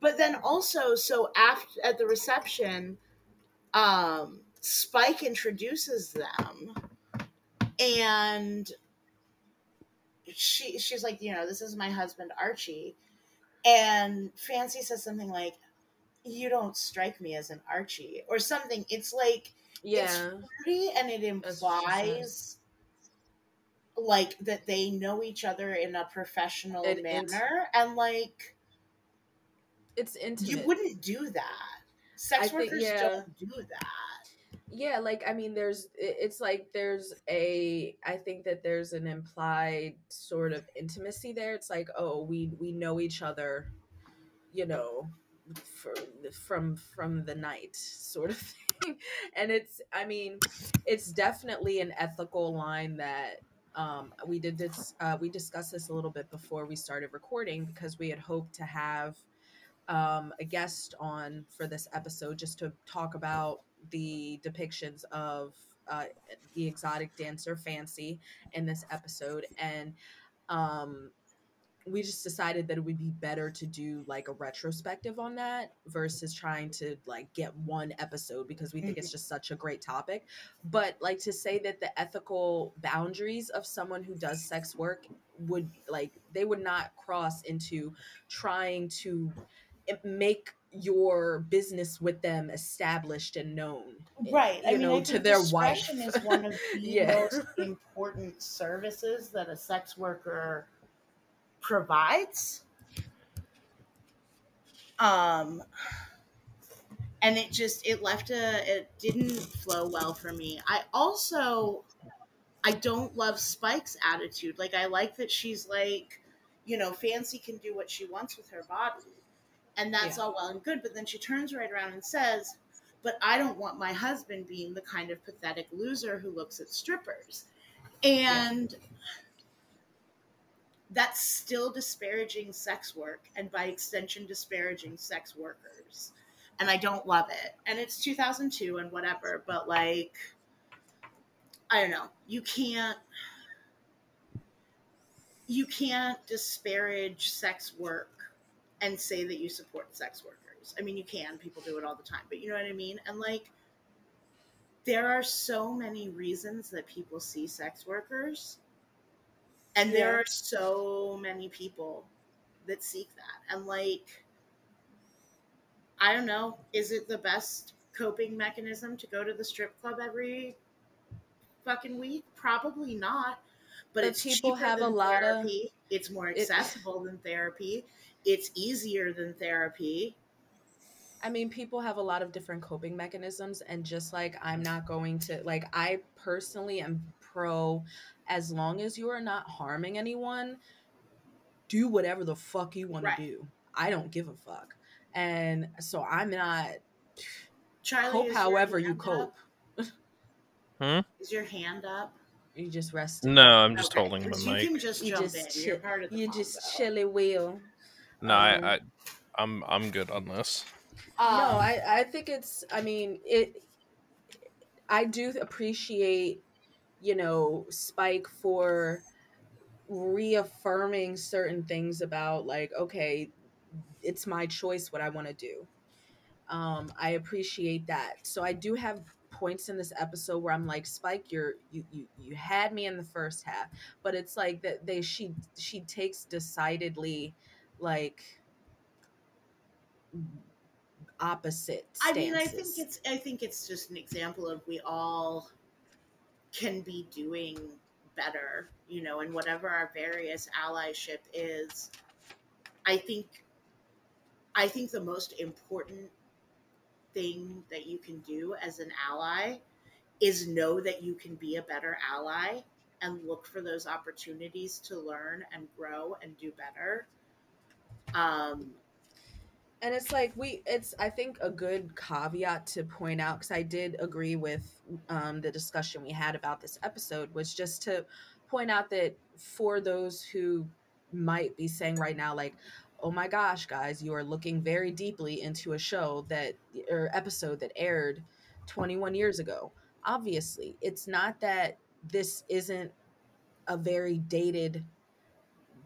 but then also so after at the reception um Spike introduces them and she she's like, you know, this is my husband Archie. And Fancy says something like, You don't strike me as an Archie or something. It's like yeah. and it implies like that they know each other in a professional It- manner and like It's intimate. you wouldn't do that. Sex I think- workers yeah. don't do that. yeah like i mean there's it's like there's a i think that there's an implied sort of intimacy there it's like oh we we know each other you know from from the night sort of thing and it's i mean it's definitely an ethical line that um we did this uh we discussed this a little bit before we started recording because we had hoped to have um, a guest on for this episode just to talk about the depictions of uh, the exotic dancer Fancy in this episode. And um, we just decided that it would be better to do like a retrospective on that versus trying to like get one episode because we think it's mm-hmm. just such a great topic. But like to say that the ethical boundaries of someone who does sex work would like they would not cross into trying to make your business with them established and known Right. I you mean, know I to their wife is one of the Yeah. most important services that a sex worker provides. Um, and it just it left a it didn't flow well for me. I also I don't love Spike's attitude. Like I like that she's like, you know, Fancy can do what she wants with her body. And that's Yeah. all well and good, but then she turns right around and says, "But I don't want my husband being the kind of pathetic loser who looks at strippers." And that's still disparaging sex work and by extension disparaging sex workers. And I don't love it. And it's 2002 and whatever, but like I don't know. You can't you can't disparage sex work and say that you support sex workers. I mean, you can, people do it all the time, but you know what I mean? And like there are so many reasons that people see sex workers and there are so many people that seek that. And like I don't know, is it the best coping mechanism to go to the strip club every fucking week? Probably not. But, But it's people have a lot of- therapy. It's more It- accessible than therapy. It's easier than therapy. I mean, people have a lot of different coping mechanisms, and just like I'm not going to, like, I personally am pro as long as you are not harming anyone, do whatever the fuck you want Right. to do. I don't give a fuck. And so I'm not, Charlie, cope however you cope. up? Is your hand up? You just rest. No, I'm just Okay, holding 'cause my You mic. can just You jump just in. You're chill- part of the You just chilly wheel. No, Um, I, I, I'm I'm good on this. no, Um, I, I think it's, I mean, it, I do appreciate, you know, Spike for reaffirming certain things about, like, okay, it's my choice what I want to do. Um, I appreciate that. So I do have points in this episode where I'm like, Spike, you're you you you had me in the first half, but it's like that they she she takes decidedly like opposite I mean, I think it's I think it's just an example of we all can be doing better, you know, and whatever our various allyship is. I think I think the most important thing that you can do as an ally is know that you can be a better ally and look for those opportunities to learn and grow and do better. Um, and it's like we it's i think a good caveat to point out because i did agree with um, the discussion we had about this episode was just to point out that for those who might be saying right now like oh my gosh guys you are looking very deeply into a show that or episode that aired 21 years ago. Obviously, it's not that this isn't a very dated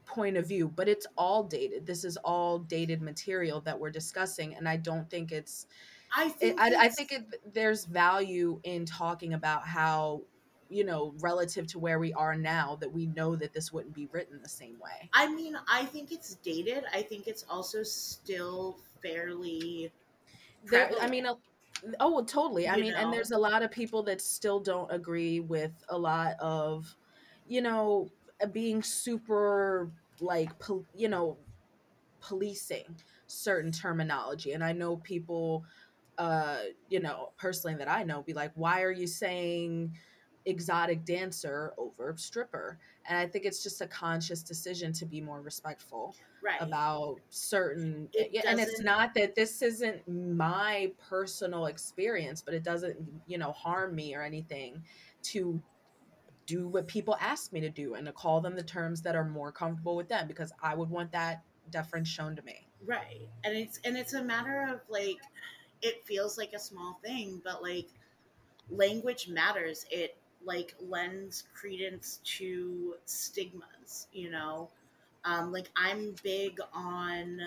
point of view, but it's all dated. This is all dated material that we're discussing, and I don't think it's. I eh, think it, I, I think it, there's value in talking about how you know relative to where we are now that we know that this wouldn't be written the same way i mean i think it's dated i think it's also still fairly there, i mean oh totally i mean and there's a lot of people that still don't agree with a lot of you know being super like pol- you know policing certain terminology. And i know people uh you know personally that i know be like why are you saying exotic dancer over stripper? And i think it's just a conscious decision to be more respectful right. about certain It and it's not that this isn't my personal experience but it doesn't you know harm me or anything to do what people ask me to do and to call them the terms that are more comfortable with them because i would want that deference shown to me. Right. And it's and it's a matter of like it feels like a small thing but like language matters. It like lends credence to stigmas you know? Um like i'm big on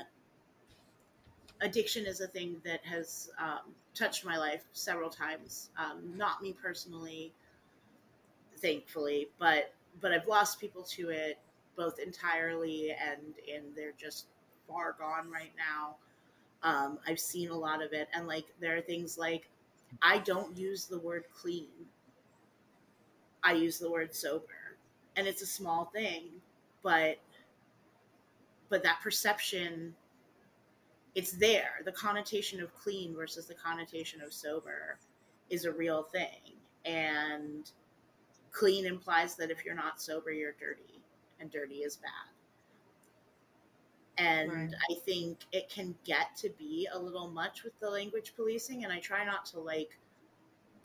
addiction is a thing that has um, touched my life several times. Um, not me personally thankfully but but i've lost people to it both entirely and and they're just far gone right now. Um, i've seen a lot of it and like there are things like i don't use the word clean. I use the word sober and it's a small thing but but that perception it's there. The connotation of clean versus the connotation of sober is a real thing and clean implies that if you're not sober you're dirty and dirty is bad. And Right. i think it can get to be a little much with the language policing and i try not to like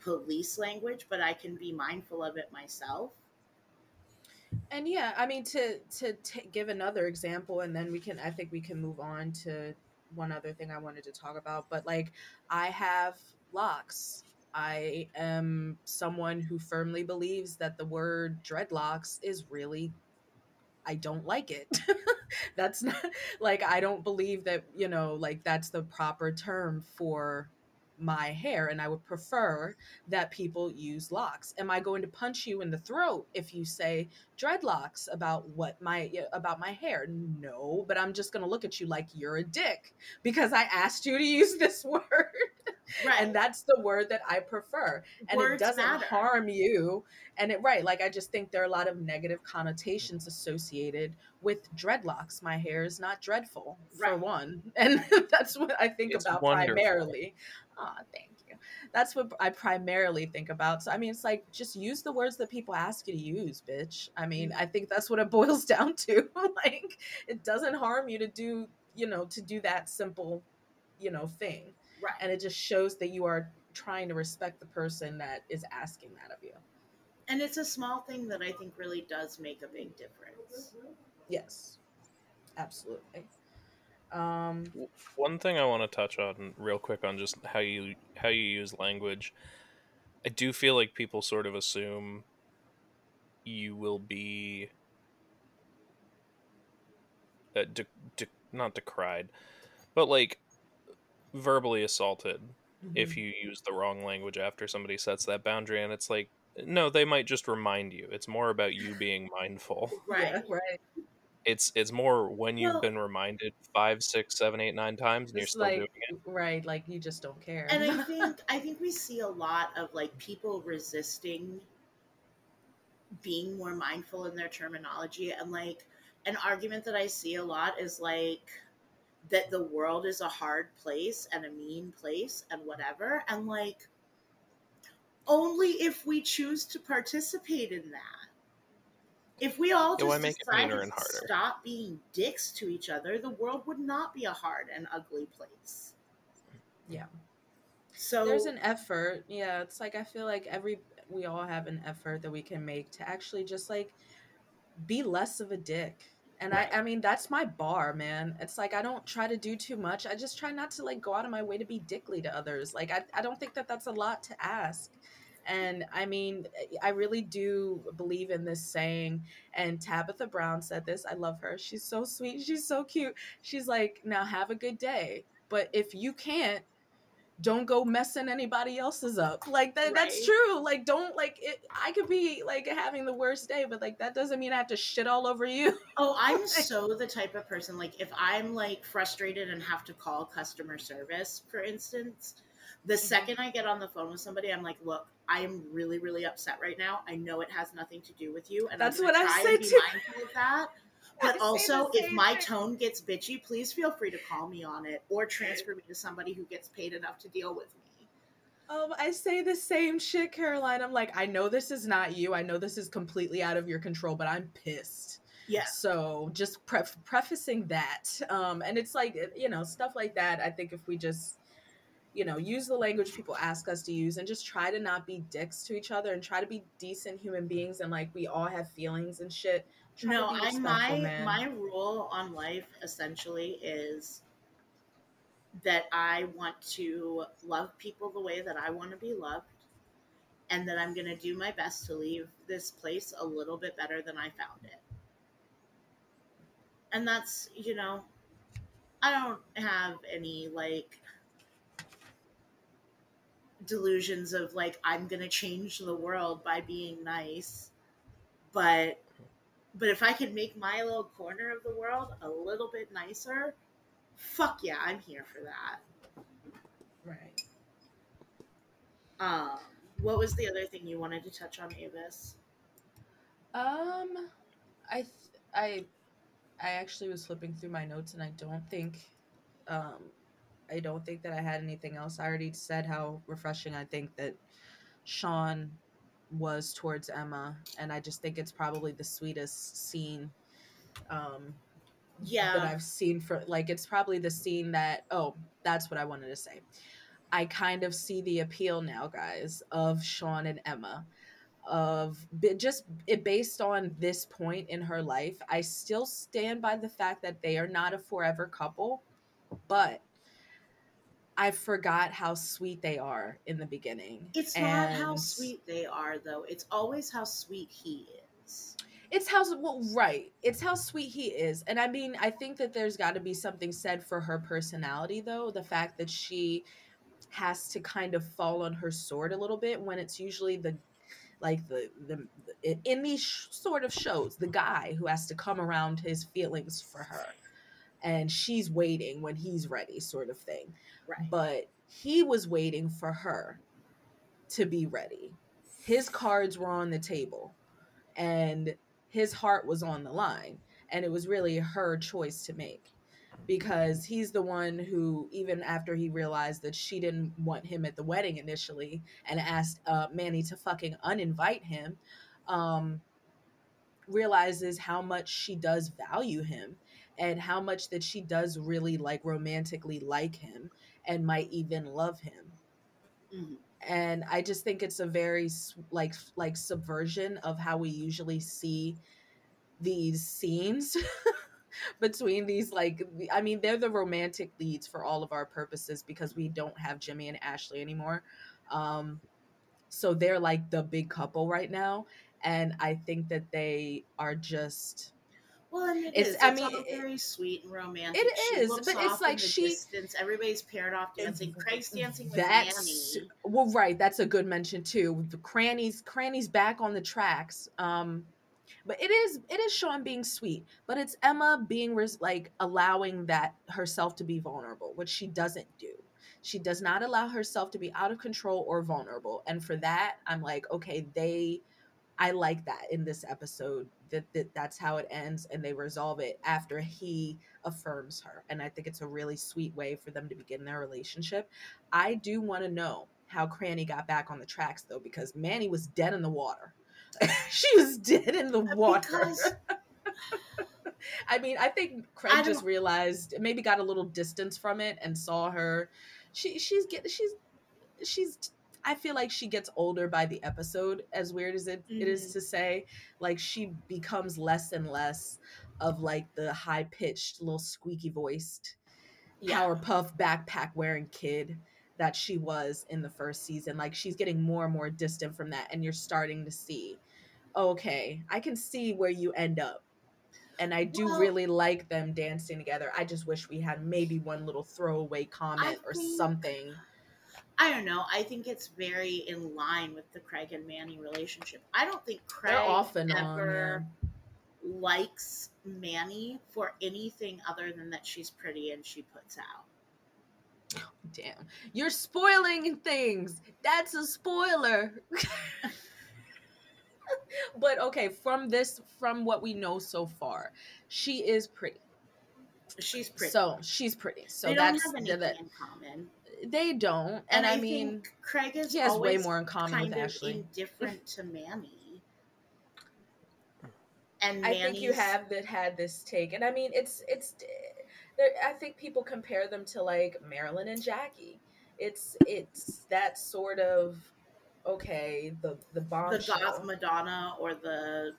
police language but i can be mindful of it myself. And yeah i mean to to t- give another example and then we can i think we can move on to one other thing i wanted to talk about but like i have locks i am someone who firmly believes that the word dreadlocks is really i don't like it. That's not like i don't believe that you know like that's the proper term for my hair and i would prefer that people use locks. Am i going to punch you in the throat if you say dreadlocks about what my about my hair? No but i'm just going to look at you like you're a dick because i asked you to use this word. Right. and that's the word that i prefer and Words it doesn't matter. harm you and it right like i just think there are a lot of negative connotations associated with dreadlocks. My hair is not dreadful for one and that's what i think It's about wonderful. primarily ah thank you. That's what i primarily think about so i mean it's like just use the words that people ask you to use bitch. I mean i think that's what it boils down to like it doesn't harm you to do you know to do that simple you know thing. Right. And it just shows that you are trying to respect the person that is asking that of you. And it's a small thing that i think really does make a big difference. Yes. Absolutely um One thing I want to touch on real quick on just how you how you use language. I do feel like people sort of assume you will be uh, de- de- not decried, but like verbally assaulted if mhm. you use the wrong language after somebody sets that boundary and it's like no they might just remind you it's more about you being mindful right right it's it's more when you've Well- been reminded five six seven eight nine times and you're still like doing it. right like you just don't care. And i think i think we see a lot of like people resisting being more mindful in their terminology and like an argument that i see a lot is like that the world is a hard place and a mean place and whatever and like only if we choose to participate in that if we all just make it decided and to harder? stop being dicks to each other the world would not be a hard and ugly place yeah so there's an effort yeah it's like i feel like every we all have an effort that we can make to actually just like be less of a dick And right. I, I mean, that's my bar, man. It's like I don't try to do too much. I just try not to like go out of my way to be dickly to others. Like I, I don't think that that's a lot to ask. And I mean, I really do believe in this saying. And Tabitha Brown said this. I love her. She's so sweet. She's so cute. She's like, now have a good day. But if you can't, don't go messing anybody else's up. Like that right. that's true. Like don't like it I could be like having the worst day, but like that doesn't mean I have to shit all over you. Oh, I'm so the type of person like if I'm like frustrated and have to call customer service, for instance, the mm-hmm. second I get on the phone with somebody, I'm like, look, I am really, really upset right now. I know it has nothing to do with you, and that's what I say too. Mindful of that. But also, if my thing. tone gets bitchy, please feel free to call me on it or transfer me to somebody who gets paid enough to deal with me. Um, I say the same shit, Caroline. I'm like, I know this is not you. I know this is completely out of your control, but I'm pissed. Yeah. So just pre- prefacing that, um, and it's like you know stuff like that. I think if we just you know, use the language people ask us to use and just try to not be dicks to each other and try to be decent human beings and like we all have feelings and shit. Try no, I my man. my rule on life essentially is that I want to love people the way that I want to be loved and that I'm going to do my best to leave this place a little bit better than I found it. And that's, you know, I don't have any like delusions of like I'm gonna change the world by being nice, but but if I could make my little corner of the world a little bit nicer, fuck yeah, I'm here for that. Right. Um, what was the other thing you wanted to touch on, Avis? Um, I th- I I actually was flipping through my notes and I don't think um I don't think that I had anything else. I already said how refreshing I think that Sean was towards Emma, and I just think it's probably the sweetest scene. Um, yeah, that I've seen for like it's probably the scene that oh that's what I wanted to say. I kind of see the appeal now, guys, of Sean and Emma of just it based on this point in her life i still stand by the fact that they are not a forever couple but I forgot how sweet they are in the beginning. It's and not how sweet they are, though. It's always how sweet he is. It's how well, right. It's how sweet he is, and I mean, I think that there's got to be something said for her personality, though. The fact that she has to kind of fall on her sword a little bit when it's usually the like the the in these sort of shows the guy who has to come around his feelings for her and she's waiting when he's ready sort of thing right. but he was waiting for her to be ready his cards were on the table and his heart was on the line and it was really her choice to make because he's the one who even after he realized that she didn't want him at the wedding initially and asked uh, manny to fucking uninvite him um, realizes how much she does value him and how much that she does really like romantically like him and might even love him. Mm-hmm. And I just think it's a very like like subversion of how we usually see these scenes between these like I mean they're the romantic leads for all of our purposes because we don't have Jimmy and Ashley anymore. Um so they're like the big couple right now and I think that they are just well, I mean, it it's, is. I it's mean, very sweet and romantic. It is, but it's like she. Distance. Everybody's paired off dancing. Craig's dancing with that's, Manny. Well, right. That's a good mention too. The crannies, crannies back on the tracks. Um, but it is, it is Sean being sweet, but it's Emma being res- like allowing that herself to be vulnerable, which she doesn't do. She does not allow herself to be out of control or vulnerable, and for that, I'm like, okay, they I like that in this episode that, that that's how it ends and they resolve it after he affirms her. And I think it's a really sweet way for them to begin their relationship. I do want to know how Cranny got back on the tracks though, because Manny was dead in the water. she was dead in the uh, water. Because... I mean, I think Craig just realized maybe got a little distance from it and saw her. She she's get she's she's I feel like she gets older by the episode, as weird as it, mm-hmm. it is mm-hmm. to say. Like she becomes less and less of like the high pitched, little squeaky voiced, yeah. Powerpuff backpack wearing kid that she was in the first season. Like she's getting more and more distant from that, and you're starting to see, okay, I can see where you end up. And I do well, really like them dancing together. I just wish we had maybe one little throwaway comment I or think, something. I don't know. I think it's very in line with the Craig and Manny relationship. I don't think Craig They're often ever on, yeah. likes Manny for anything other than that she's pretty and she puts out. Damn. You're spoiling things. That's a spoiler. but okay, from this from what we know so far, she is pretty. She's pretty. So she's pretty. So they don't have anything in common. They don't, and, and I, I, mean, Craig is he has way more in common with Ashley. Indifferent to Manny. And. I think you have that had this take, and I mean, it's it's I think people compare them to like Marilyn and Jackie. It's it's that sort of okay the the bomb the goth Madonna or the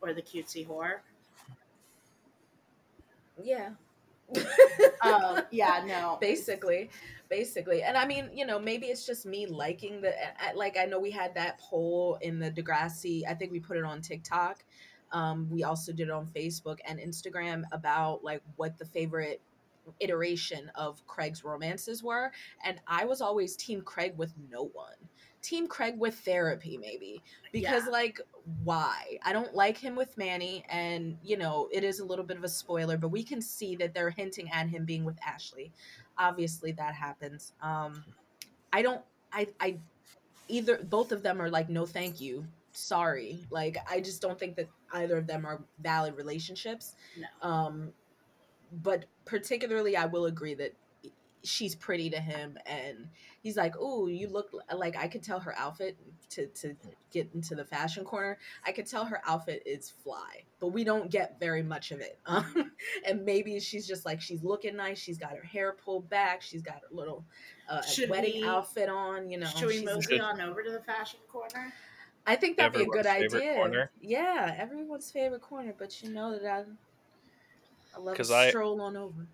or the cutesy whore. Yeah. Um, yeah, no. Basically, basically, and I mean, you know, maybe it's just me liking the like. I know we had that poll in the Degrassi. I think we put it on TikTok um, we also did it on Facebook and Instagram about like what the favorite iteration of Craig's romances were. And I was always Team Craig with no one. Team Craig with therapy, maybe. Because, yeah. like, why? I don't like him with Manny. And, you know, it is a little bit of a spoiler, but we can see that they're hinting at him being with Ashley. Obviously, that happens. Um, I don't, I, I, either, both of them are like, no, thank you sorry. Like I just don't think that either of them are valid relationships. No. Um but particularly I will agree that she's pretty to him and he's like oh you look like i could tell her outfit to to get into the fashion corner i could tell her outfit is fly but we don't get very much of it um, and maybe she's just like she's looking nice she's got her hair pulled back she's got her little uh, wedding we, outfit on you know should we move on over to the fashion corner I think that'd be a good idea. Corner. Yeah, everyone's favorite corner, but you know that I, I love to I, stroll on over.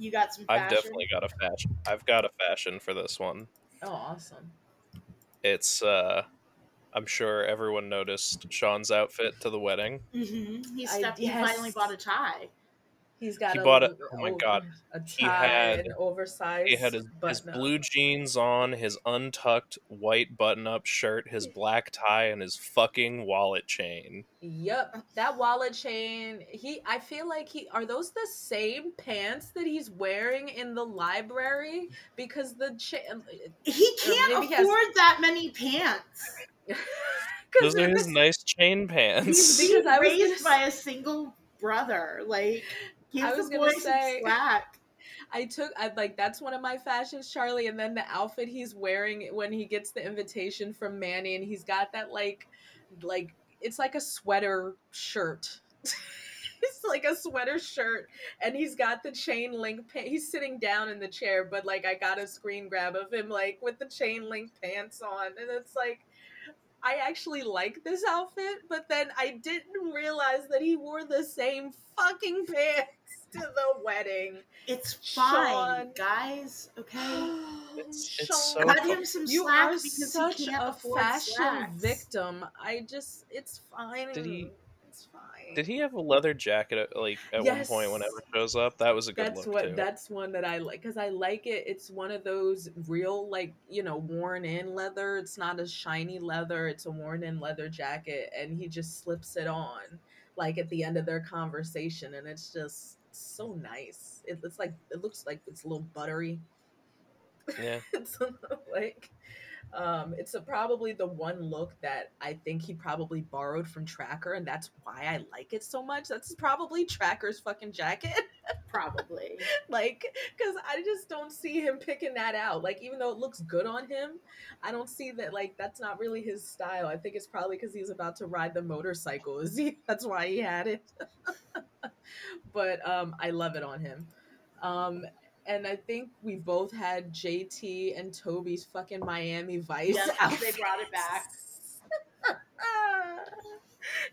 You got some. Fashion? I've definitely got a fashion. I've got a fashion for this one. Oh, awesome! It's. uh I'm sure everyone noticed Sean's outfit to the wedding. Mm-hmm. He stepped. I, yes. He finally bought a tie. He's got. He a, bought it. Oh my god! A he had oversized. He had his, his blue jeans on, his untucked white button-up shirt, his black tie, and his fucking wallet chain. Yep, that wallet chain. He. I feel like he. Are those the same pants that he's wearing in the library? Because the chain. Um, he can't afford has... that many pants. Those are his nice chain pants. Because I was raised gonna... by a single brother. Like Give I was gonna say slack. I took I like that's one of my fashions, Charlie, and then the outfit he's wearing when he gets the invitation from Manny and he's got that like like it's like a sweater shirt. it's like a sweater shirt and he's got the chain link pa- he's sitting down in the chair but like I got a screen grab of him like with the chain link pants on and it's like I actually like this outfit, but then I didn't realize that he wore the same fucking pants to the wedding. It's fine, Sean. guys. Okay. It's, it's so cut him some you slack because such he can't a fashion slacks. victim. I just, it's fine. Did he? It's fine. Did he have a leather jacket at, like at yes. one point whenever it shows up? That was a good that's look what too. that's one that I like because I like it. It's one of those real like you know worn in leather. It's not a shiny leather. It's a worn in leather jacket, and he just slips it on like at the end of their conversation, and it's just so nice. It, looks like it looks like it's a little buttery. Yeah, it's like um, it's a, probably the one look that I think he probably borrowed from Tracker, and that's why I like it so much. That's probably Tracker's fucking jacket. probably. like, because I just don't see him picking that out. Like, even though it looks good on him, I don't see that, like, that's not really his style. I think it's probably because he's about to ride the motorcycle. Is he? That's why he had it. but um, I love it on him. Um, and I think we both had JT and Toby's fucking Miami Vice. Yes, they brought it back.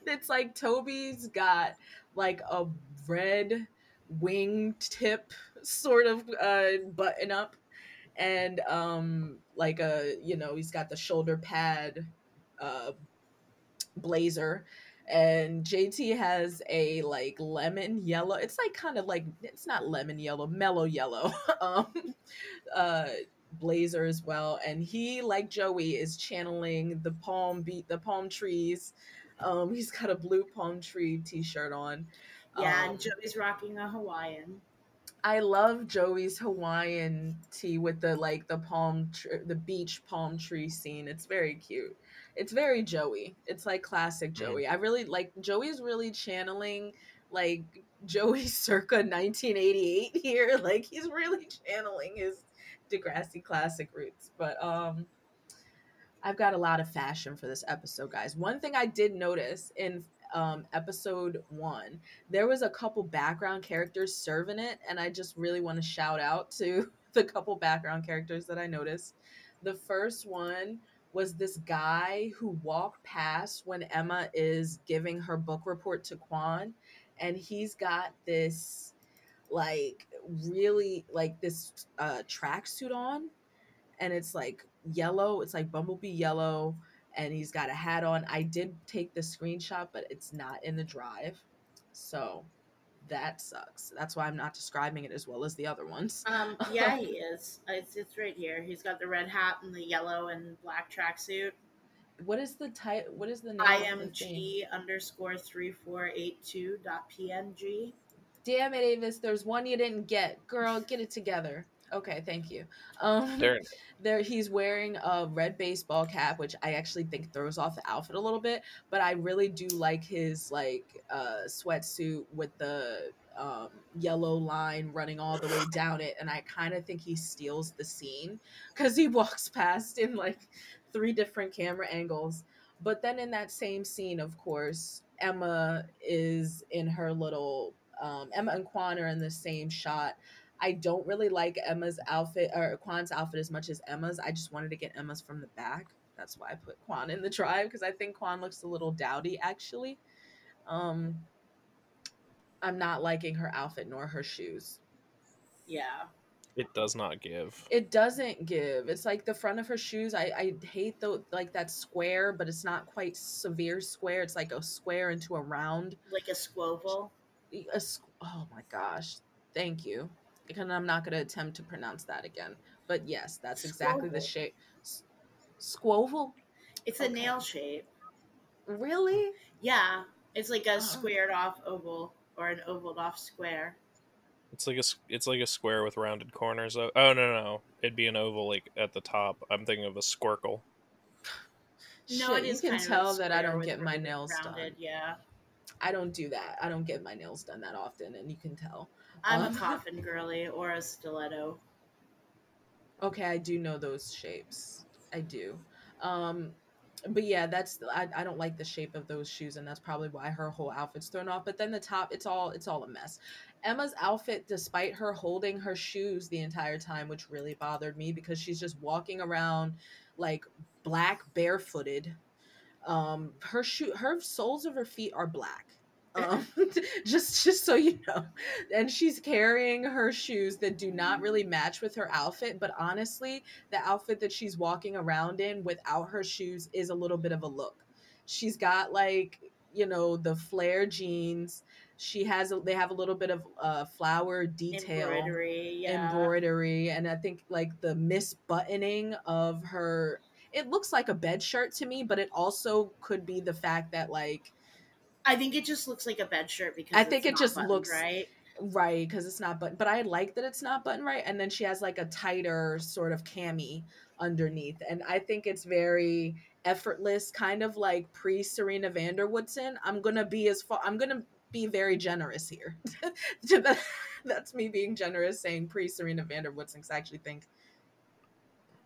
it's like Toby's got like a red wingtip sort of uh, button up and um like a you know he's got the shoulder pad uh blazer and JT has a like lemon yellow. It's like kind of like it's not lemon yellow, mellow yellow. um uh blazer as well and he like Joey is channeling the palm beat the palm trees. Um he's got a blue palm tree t-shirt on. Yeah, um, and Joey's rocking a Hawaiian. I love Joey's Hawaiian tea with the like the palm tr- the beach palm tree scene. It's very cute. It's very Joey. It's like classic Joey. I really like Joey's really channeling like Joey circa 1988 here. Like he's really channeling his Degrassi classic roots. But um I've got a lot of fashion for this episode, guys. One thing I did notice in um, episode one, there was a couple background characters serving it, and I just really want to shout out to the couple background characters that I noticed. The first one was this guy who walked past when Emma is giving her book report to Kwan, and he's got this like really like this uh tracksuit on and it's like yellow it's like bumblebee yellow and he's got a hat on. I did take the screenshot, but it's not in the drive. So that sucks. That's why I'm not describing it as well as the other ones. Um, yeah, he is. It's, it's right here. He's got the red hat and the yellow and black tracksuit. What is the type? What is the name? IMG underscore three four eight two dot png. Damn it, Avis! There's one you didn't get. Girl, get it together. Okay, thank you. Um, There, there he's wearing a red baseball cap which i actually think throws off the outfit a little bit but i really do like his like uh sweatsuit with the um yellow line running all the way down it and i kind of think he steals the scene because he walks past in like three different camera angles but then in that same scene of course emma is in her little um emma and kwan are in the same shot I don't really like Emma's outfit or Kwan's outfit as much as Emma's. I just wanted to get Emma's from the back. That's why I put Kwan in the drive because I think Kwan looks a little dowdy actually. Um I'm not liking her outfit nor her shoes. Yeah. it does not give. It doesn't give. It's like the front of her shoes. I, I hate the like that square, but it's not quite severe square. It's like a square into a round. Like a squoval. A, squ- oh my gosh. Thank you. Because I'm not going to attempt to pronounce that again. But yes, that's exactly the shape. S- Squoval? It's a nail shape. Really? Yeah. It's like a Oh. squared off oval or an ovaled off square. It's like a s- it's like a square with rounded corners. Oh, oh no, no, it'd be an oval like at the top. I'm thinking of a squircle. No, Shit, it is you can kind of a tell that I don't get my nails rounded, done. Yeah. I don't do that. I don't get my nails done that often, and you can tell. I'm Um, a coffin girly or a stiletto. Okay, I do know those shapes. I do. Um but yeah, that's I, I don't like the shape of those shoes and that's probably why her whole outfit's thrown off. But then the top, it's all it's all a mess. Emma's outfit, despite her holding her shoes the entire time, which really bothered me because she's just walking around like black barefooted. Um her shoe her soles of her feet are black. Um, just just so you know and she's carrying her shoes that do not really match with her outfit but honestly the outfit that she's walking around in without her shoes is a little bit of a look she's got like you know the flare jeans she has a, they have a little bit of uh flower detail Embroidery. Yeah. embroidery and i think like the misbuttoning of her it looks like a bed shirt to me but it also could be the fact that like I think it just looks like a bed shirt because I think it's it not just buttoned looks- right. Right, because it's not button. But I like that it's not button right, and then she has like a tighter sort of cami underneath, and I think it's very effortless, kind of like pre Serena van der Woodsen. I'm gonna be as far. I'm gonna be very generous here. That's me being generous, saying pre Serena van der Woodsen, because I actually think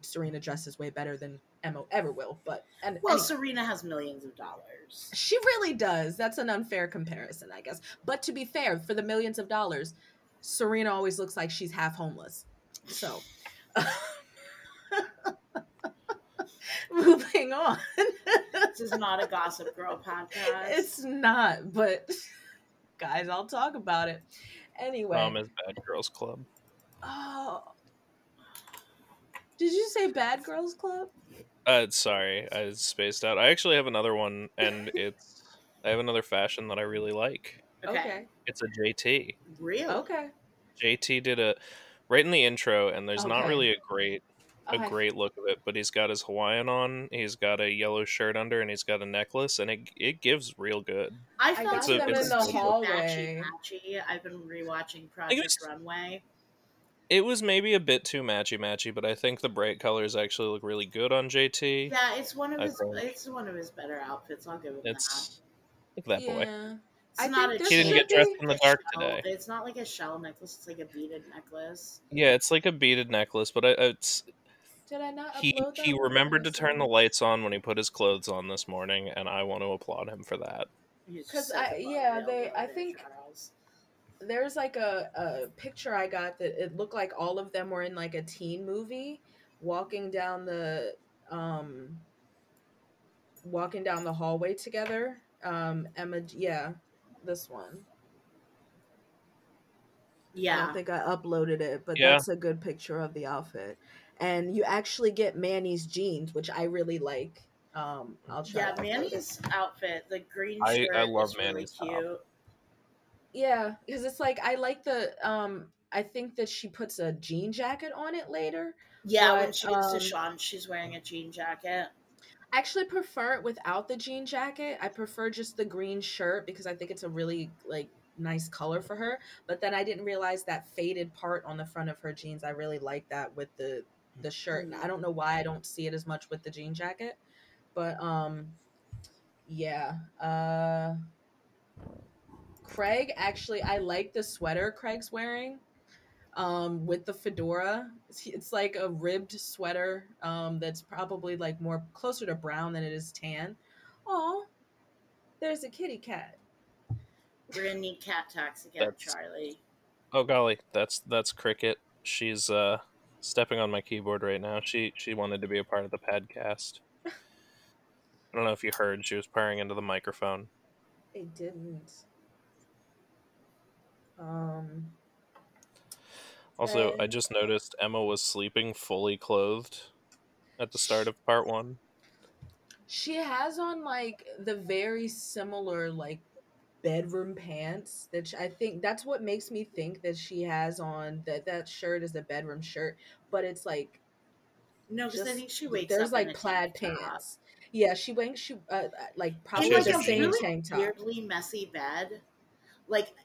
Serena dresses way better than Emma ever will. But and Well, anyway. Serena has millions of dollars. She really does. That's an unfair comparison, I guess. But to be fair, for the millions of dollars, Serena always looks like she's half homeless. So, moving on. this is not a Gossip Girl podcast. It's not, but guys, I'll talk about it anyway. Um, Mom is Bad Girls Club. Oh, did you say Bad Girls Club? Uh, sorry, I spaced out. I actually have another one, and it's I have another fashion that I really like. Okay. Okay. It's a JT. Really? Okay. JT did a right in the intro, and there's not really a great a Okay. great look of it, but he's got his Hawaiian on, he's got a yellow shirt under, and he's got a necklace, and it it gives real good. I I felt got them it in was the hallway. matchy matchy. I've been rewatching Project was- Runway. It was maybe a bit too matchy matchy, but I think the bright colors actually look really good on JT. Yeah, it's one of I his. think- It's one of his better outfits. I'll give it that. It's look at that boy. It's I not think a He didn't get dressed in the dark shell- today. It's not like a shell necklace. It's like a beaded necklace. Yeah, it's like a beaded necklace, but I, it's Did I not he he remembered to turn the lights on when he put his clothes on this morning, and I want to applaud him for that. Because I- yeah, they- I think- Charles. There's like a, a picture I got that it looked like all of them were in like a teen movie, walking down the um, walking down the hallway together. Um, Emma, yeah, this one. Yeah. I don't think I uploaded it, but Yeah. that's a good picture of the outfit. And you actually get Manny's jeans, which I really like. Um, I'll try. Yeah, to it. Manny's outfit, the green shirt, I love is really Manny's top. Yeah, because it's like I like the um. I think that she puts a jean jacket on it later. Yeah, when she gets to um, Sean, she's wearing a jean jacket. I actually prefer it without the jean jacket. I prefer just the green shirt because I think it's a really like nice color for her. But then I didn't realize that faded part on the front of her jeans. I really like that with the the shirt. And I don't know why I don't see it as much with the jean jacket. But um yeah. Uh Craig actually I like the sweater Craig's wearing um with the fedora it's, it's like a ribbed sweater um that's probably like more closer to brown than it is tan oh there's a kitty cat We're gonna need cat tax again, That's- Charlie. Oh golly, that's that's Cricket. She's uh stepping on my keyboard right now. She she wanted to be a part of the podcast. I don't know if you heard. She was purring into the microphone. it didn't um Also, I Uh, just noticed Emma was sleeping fully clothed at the start of part one. she has on like the very similar like bedroom pants that sh- i think that's what makes me think that she has on that that shirt is a bedroom shirt but it's like No, because I think she wakes there's up like in plaid tank top. pants yeah she went she uh, uh, like probably She like the a same really tank top weirdly messy bed. Like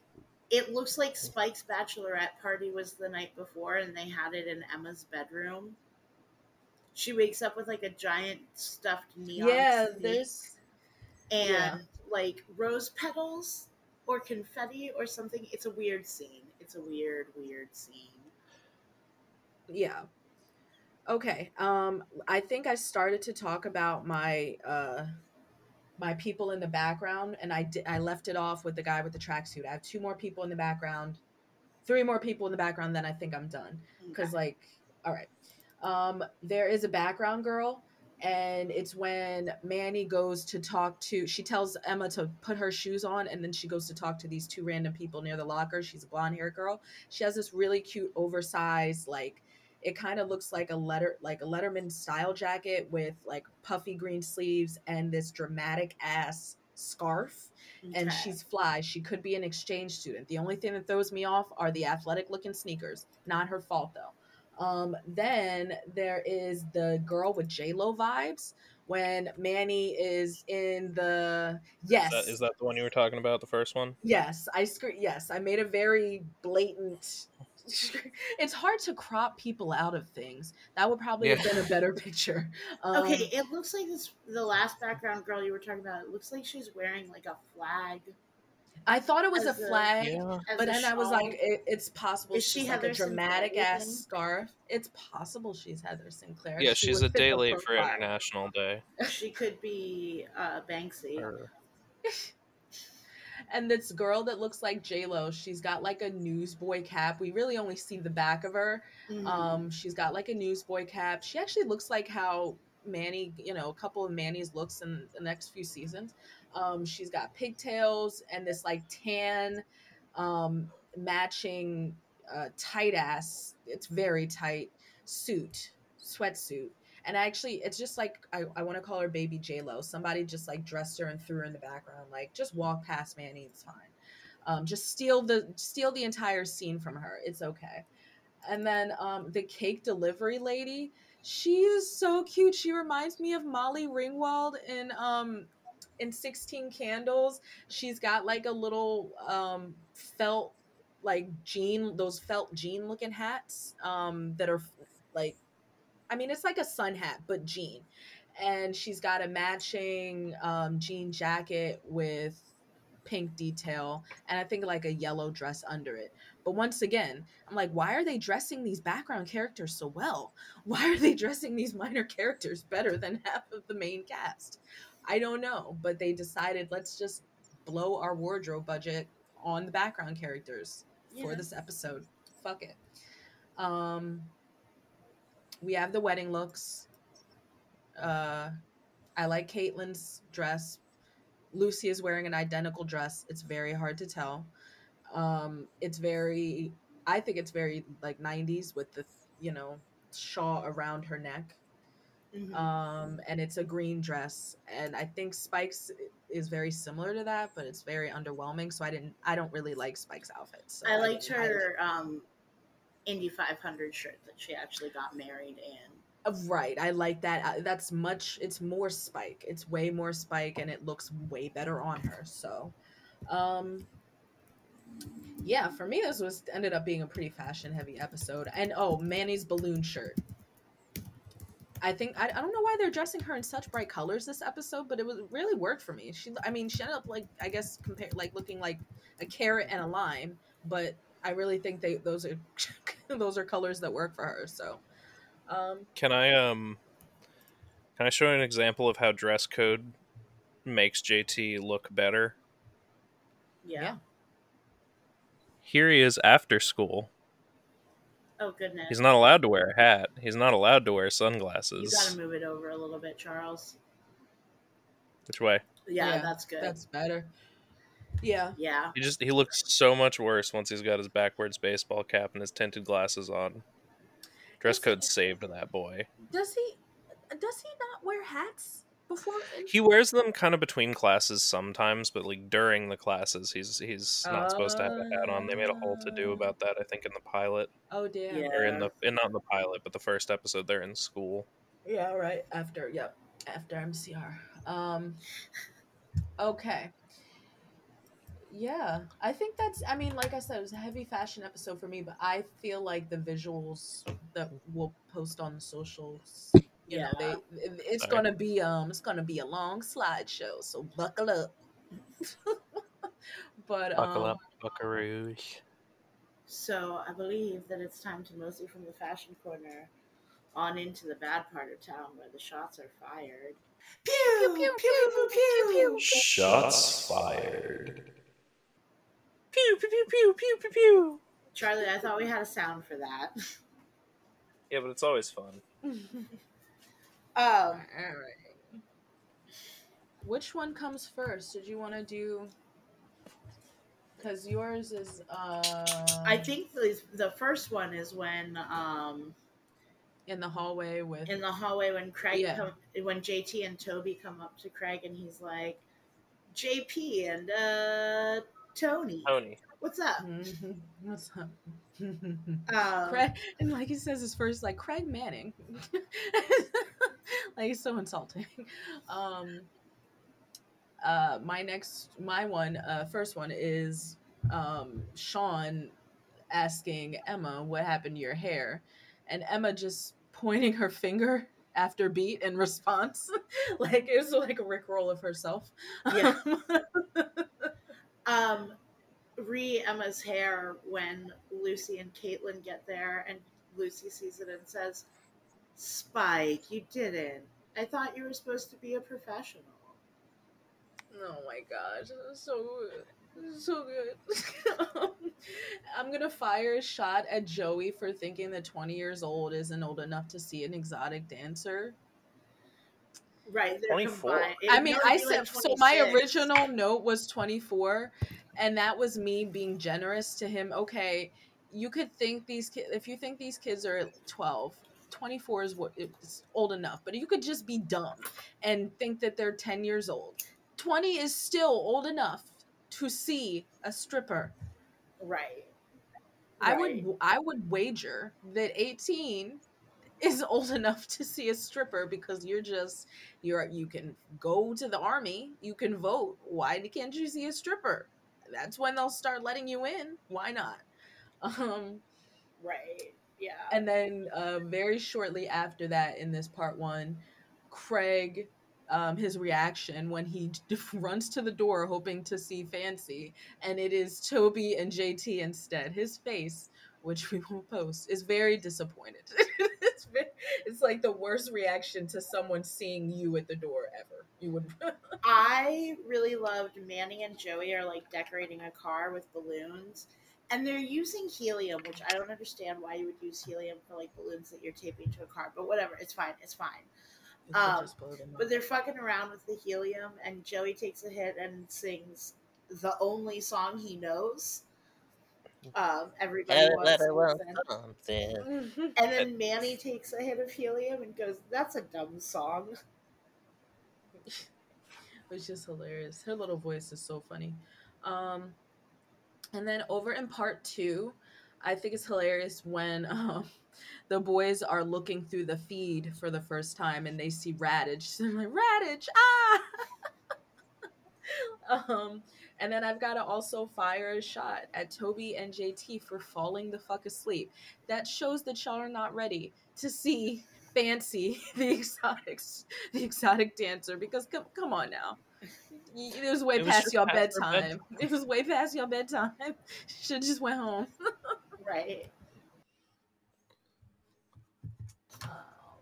it looks like Spike's bachelorette party was the night before, and they had it in Emma's bedroom. She wakes up with like a giant stuffed neon yeah there's and yeah. like rose petals or confetti or something. It's a weird scene. It's a weird, weird scene. yeah okay um i think i started to talk about my uh my people in the background and i did i left it off with the guy with the tracksuit. I have two more people in the background three more people in the background then i think i'm done. Because Okay. like all right. Um there is a background girl and it's when manny goes to talk to she tells emma to put her shoes on and then she goes to talk to these two random people near the locker. She's a blonde hair girl. She has this really cute oversized like it kind of looks like a letter like a letterman style jacket with like puffy green sleeves and this dramatic ass scarf and she's fly. She could be an exchange student. The only thing that throws me off are the athletic looking sneakers. Not her fault though. Um, then there is the girl with J Lo vibes when Manny is in the yes Is that, is that the one you were talking about? The first one? yes I scre- yes I made a very blatant. it's hard to crop people out of things. That would probably have been a better picture. Um, okay, it looks like this. The last background girl you were talking about. It looks like she's wearing like a flag. I thought it was a As a- flag. Yeah. But a then I was like, it, it's possible Is she's she like Heather a dramatic Sinclair, ass think? scarf. It's possible she's Heather Sinclair. Yeah, She she's a fit day late for profile. International Day. she could be uh, Banksy. And this girl that looks like J Lo, she's got like a newsboy cap. We really only see the back of her. Mm-hmm. Um, she's got like a newsboy cap. She actually looks like how Manny, you know, a couple of Manny's looks in the next few seasons. Um, she's got pigtails and this like tan, um, matching uh, tight ass. It's very tight suit, sweatsuit. And actually, it's just like I, I want to call her Baby J Lo. Somebody just like dressed her and threw her in the background. Like just walk past Manny, it's fine. Um, just steal the steal the entire scene from her. It's okay. And then um, the cake delivery lady, she is so cute. She reminds me of Molly Ringwald in um in 16 Candles. She's got like a little um felt like jean those felt jean looking hats um that are like I mean, it's like a sun hat, but jean. And she's got a matching um, jean jacket with pink detail and I think like a yellow dress under it. But once again, I'm like, why are they dressing these background characters so well? Why are they dressing these minor characters better than half of the main cast? I don't know, but they decided let's just blow our wardrobe budget on the background characters yeah. for this episode. Fuck it. Um we have the wedding looks. Uh, I like Caitlin's dress. Lucy is wearing an identical dress. It's very hard to tell. Um, it's very, I think it's very like 90s with the, you know, shawl around her neck. Mm-hmm. Um, and it's a green dress. And I think Spike's is very similar to that, but it's very underwhelming. So I didn't, I don't really like Spike's outfits. So I liked I her, um, Indy 500 shirt that she actually got married in. Uh, right. I like that. Uh, that's much, it's more Spike. It's way more Spike and it looks way better on her. So, um, yeah, for me, this was ended up being a pretty fashion heavy episode. And oh, Manny's balloon shirt. I think I, I don't know why they're dressing her in such bright colors this episode, but it was really worked for me. She, I mean, she ended up like I guess compare like looking like a carrot and a lime, but I really think they those are those are colors that work for her. So, um, can I um, can I show an example of how dress code makes JT look better? Yeah. yeah. Here he is after school. Oh goodness. He's not allowed to wear a hat. He's not allowed to wear sunglasses. You gotta move it over a little bit, Charles. Which way? Yeah, yeah that's good. That's better. Yeah. Yeah. He just he looks so much worse once he's got his backwards baseball cap and his tinted glasses on. Dress code saved that boy. Does he does he not wear hats before? He wears them kind of between classes sometimes, but like during the classes he's he's not uh, supposed to have a hat on. They made a whole to do about that, I think, in the pilot. Oh damn. Yeah. Or in the in not in the pilot, but the first episode they're in school. Yeah, right. After yep. After MCR. Um okay. Yeah, I think that's. I mean, like I said, it was a heavy fashion episode for me, but I feel like the visuals that we'll post on the socials, you yeah. know, they it's okay. gonna be um, it's gonna be a long slideshow, so buckle up. but buckle um, up, buckaroos. So I believe that it's time to mosey from the fashion corner on into the bad part of town where the shots are fired. Pew pew pew pew pew pew. pew. Shots fired. Pew pew pew pew pew pew pew. Charlie, I thought we had a sound for that. Yeah, but it's always fun. Oh, all right. Which one comes first? Did you want to do? Because yours is. uh I think the the first one is when um in the hallway with in the hallway when Craig yeah. come, when JT and Toby come up to Craig and he's like JP and uh Tony. Tony. What's up? Mm-hmm. What's up? um, Craig, and like he says his first, like Craig Manning, like it's so insulting. Um, uh, my next, my one, uh, first one is um, Sean asking Emma what happened to your hair, and Emma just pointing her finger after beat in response, like it was like a rickroll of herself. Yeah. Um, re Emma's hair when Lucy and Caitlin get there, and Lucy sees it and says, Spike, you didn't. I thought you were supposed to be a professional. Oh my gosh, so so good. I'm gonna fire a shot at Joey for thinking that 20 years old isn't old enough to see an exotic dancer. Right, 24. I mean, I said like so. My original note was 24, and that was me being generous to him. Okay, you could think these kids, if you think these kids are 12, 24 is what it's old enough, but you could just be dumb and think that they're 10 years old. 20 is still old enough to see a stripper. Right. I Right. would I would wager that 18 is old enough to see a stripper because you're just you're you can go to the army, you can vote. Why can't you see a stripper? That's when they'll start letting you in. Why not? Um Right. Yeah. and then uh, very shortly after that in this part 1, Craig um, his reaction when he runs to the door hoping to see Fancy, and it is Toby and JT instead. His face, which we will post, is very disappointed. it's, it's like the worst reaction to someone seeing you at the door ever. You would. I really loved Manny and Joey are like decorating a car with balloons. And they're using helium, which I don't understand why you would use helium for like balloons that you're taping to a car, but whatever, it's fine, it's fine. Um, just blow them But they're fucking around with the helium, and Joey takes a hit and sings the only song he knows. Um, everybody wants something. Mhm. And then Manny takes a hit of helium and goes, "That's a dumb song." which is hilarious. Her little voice is so funny. Um, and then over in part two, I think it's hilarious when um, the boys are looking through the feed for the first time and they see Raditch. They're like, Raditch, ah! um, and then I've got to also fire a shot at Toby and JT for falling the fuck asleep. That shows that y'all are not ready to see Fancy, the exotic, the exotic dancer. Because come, come on now, it was way It was past just your past her bedtime. It was way past your bedtime. Should just went home. Right.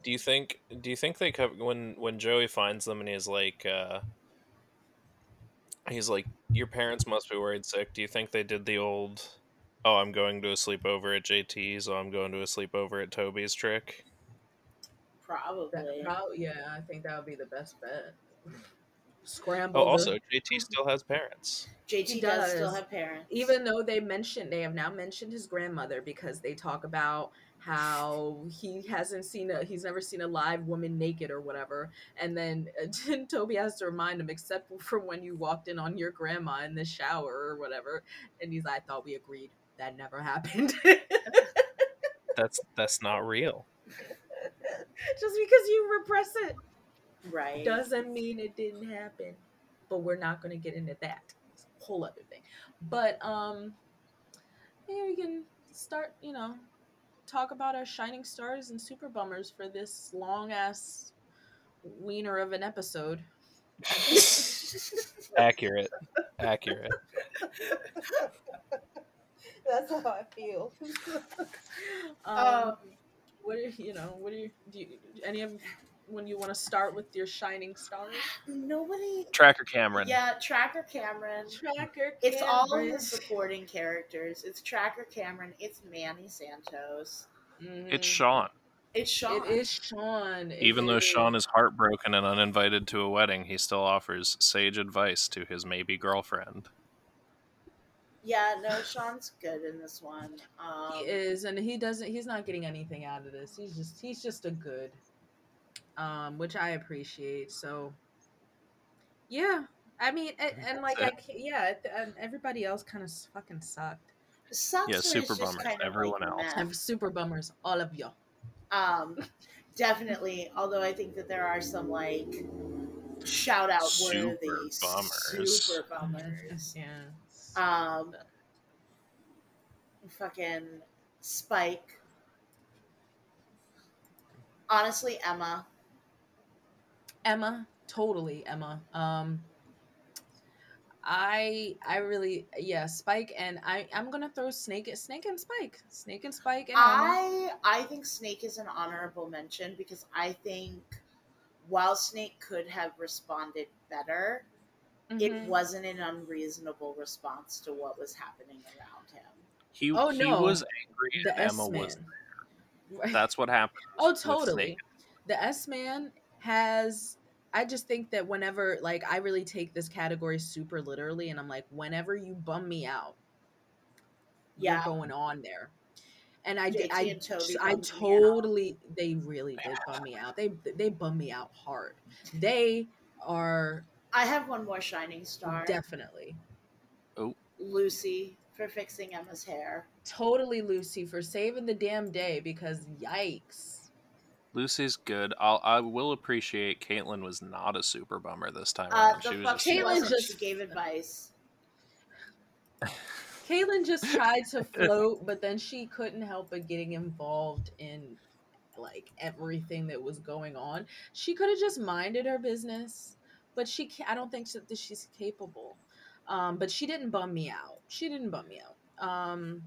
Do you think? Do you think they cover when when Joey finds them and he's like, uh, he's like, your parents must be worried sick. Do you think they did the old, oh, I'm going to a sleepover at JT's, oh, I'm going to a sleepover at Toby's trick? Probably. That prob- yeah, I think that would be the best bet. Scramble. Oh, also, JT still has parents. JT He does. still have parents. even though they mentioned they have now mentioned his grandmother because they talk about how he hasn't seen a he's never seen a live woman naked or whatever. And then uh, toby has to remind him except for when you walked in on your grandma in the shower or whatever. And he's like i thought we agreed that never happened. That's that's not real. just because you repress it right. doesn't mean it didn't happen. But we're not going to get into that. It's a whole other thing. But um yeah we can start you know talk about our shining stars and super bummers for this long ass wiener of an episode Accurate. Accurate. that's how i feel um, Um, what are you know what are you do you any of when you want to start with your shining star? nobody. Tracker Cameron. Yeah, Tracker Cameron. tracker It's all of the supporting characters. It's Tracker Cameron. It's Manny Santos. It's Mhm. Sean. It's Sean. It is Sean. It Even though. Sean is heartbroken and uninvited to a wedding, he still offers sage advice to his maybe girlfriend. Yeah, no, Sean's good in this one. Um, he is, and he doesn't. He's not getting anything out of this. He's just. He's just a good, um, which I appreciate. So, yeah. I mean, and, and like, I can't, yeah. And everybody else kind of fucking sucked. Sucks Yeah, super just bummers, kind of everyone like else. I'm super bummers, all of you. Um, definitely. Although I think that there are some like shout out worthy Super bummers. super bummers. Yeah. Um, fucking Spike. Honestly, Emma. Emma, totally Emma. Um I I really yeah, Spike and I I'm gonna throw Snake at Snake and Spike. Snake and Spike and Emma. I I think Snake is an honorable mention because I think while Snake could have responded better, mm-hmm. it wasn't an unreasonable response to what was happening around him. He, oh, he no. was angry the Emma S-man. was there. That's what happened. oh, totally. The S Man has I just think that whenever like I really take this category super literally and I'm like whenever you bum me out yeah. you're going on there. And I did I I totally they really did bum me out. They they bum me out hard. They are I have one more shining star. Definitely. Oh. Lucy for fixing Emma's hair. Totally Lucy for saving the damn day because yikes. Lucy's good. I'll I will appreciate Caitlin was not a super bummer this time uh, around. she was Caitlin just she gave advice. Caitlin just tried to float, but then she couldn't help but getting involved in like everything that was going on. She could have just minded her business, but she I don't think that she's capable. Um, but she didn't bum me out. She didn't bum me out. Um, no.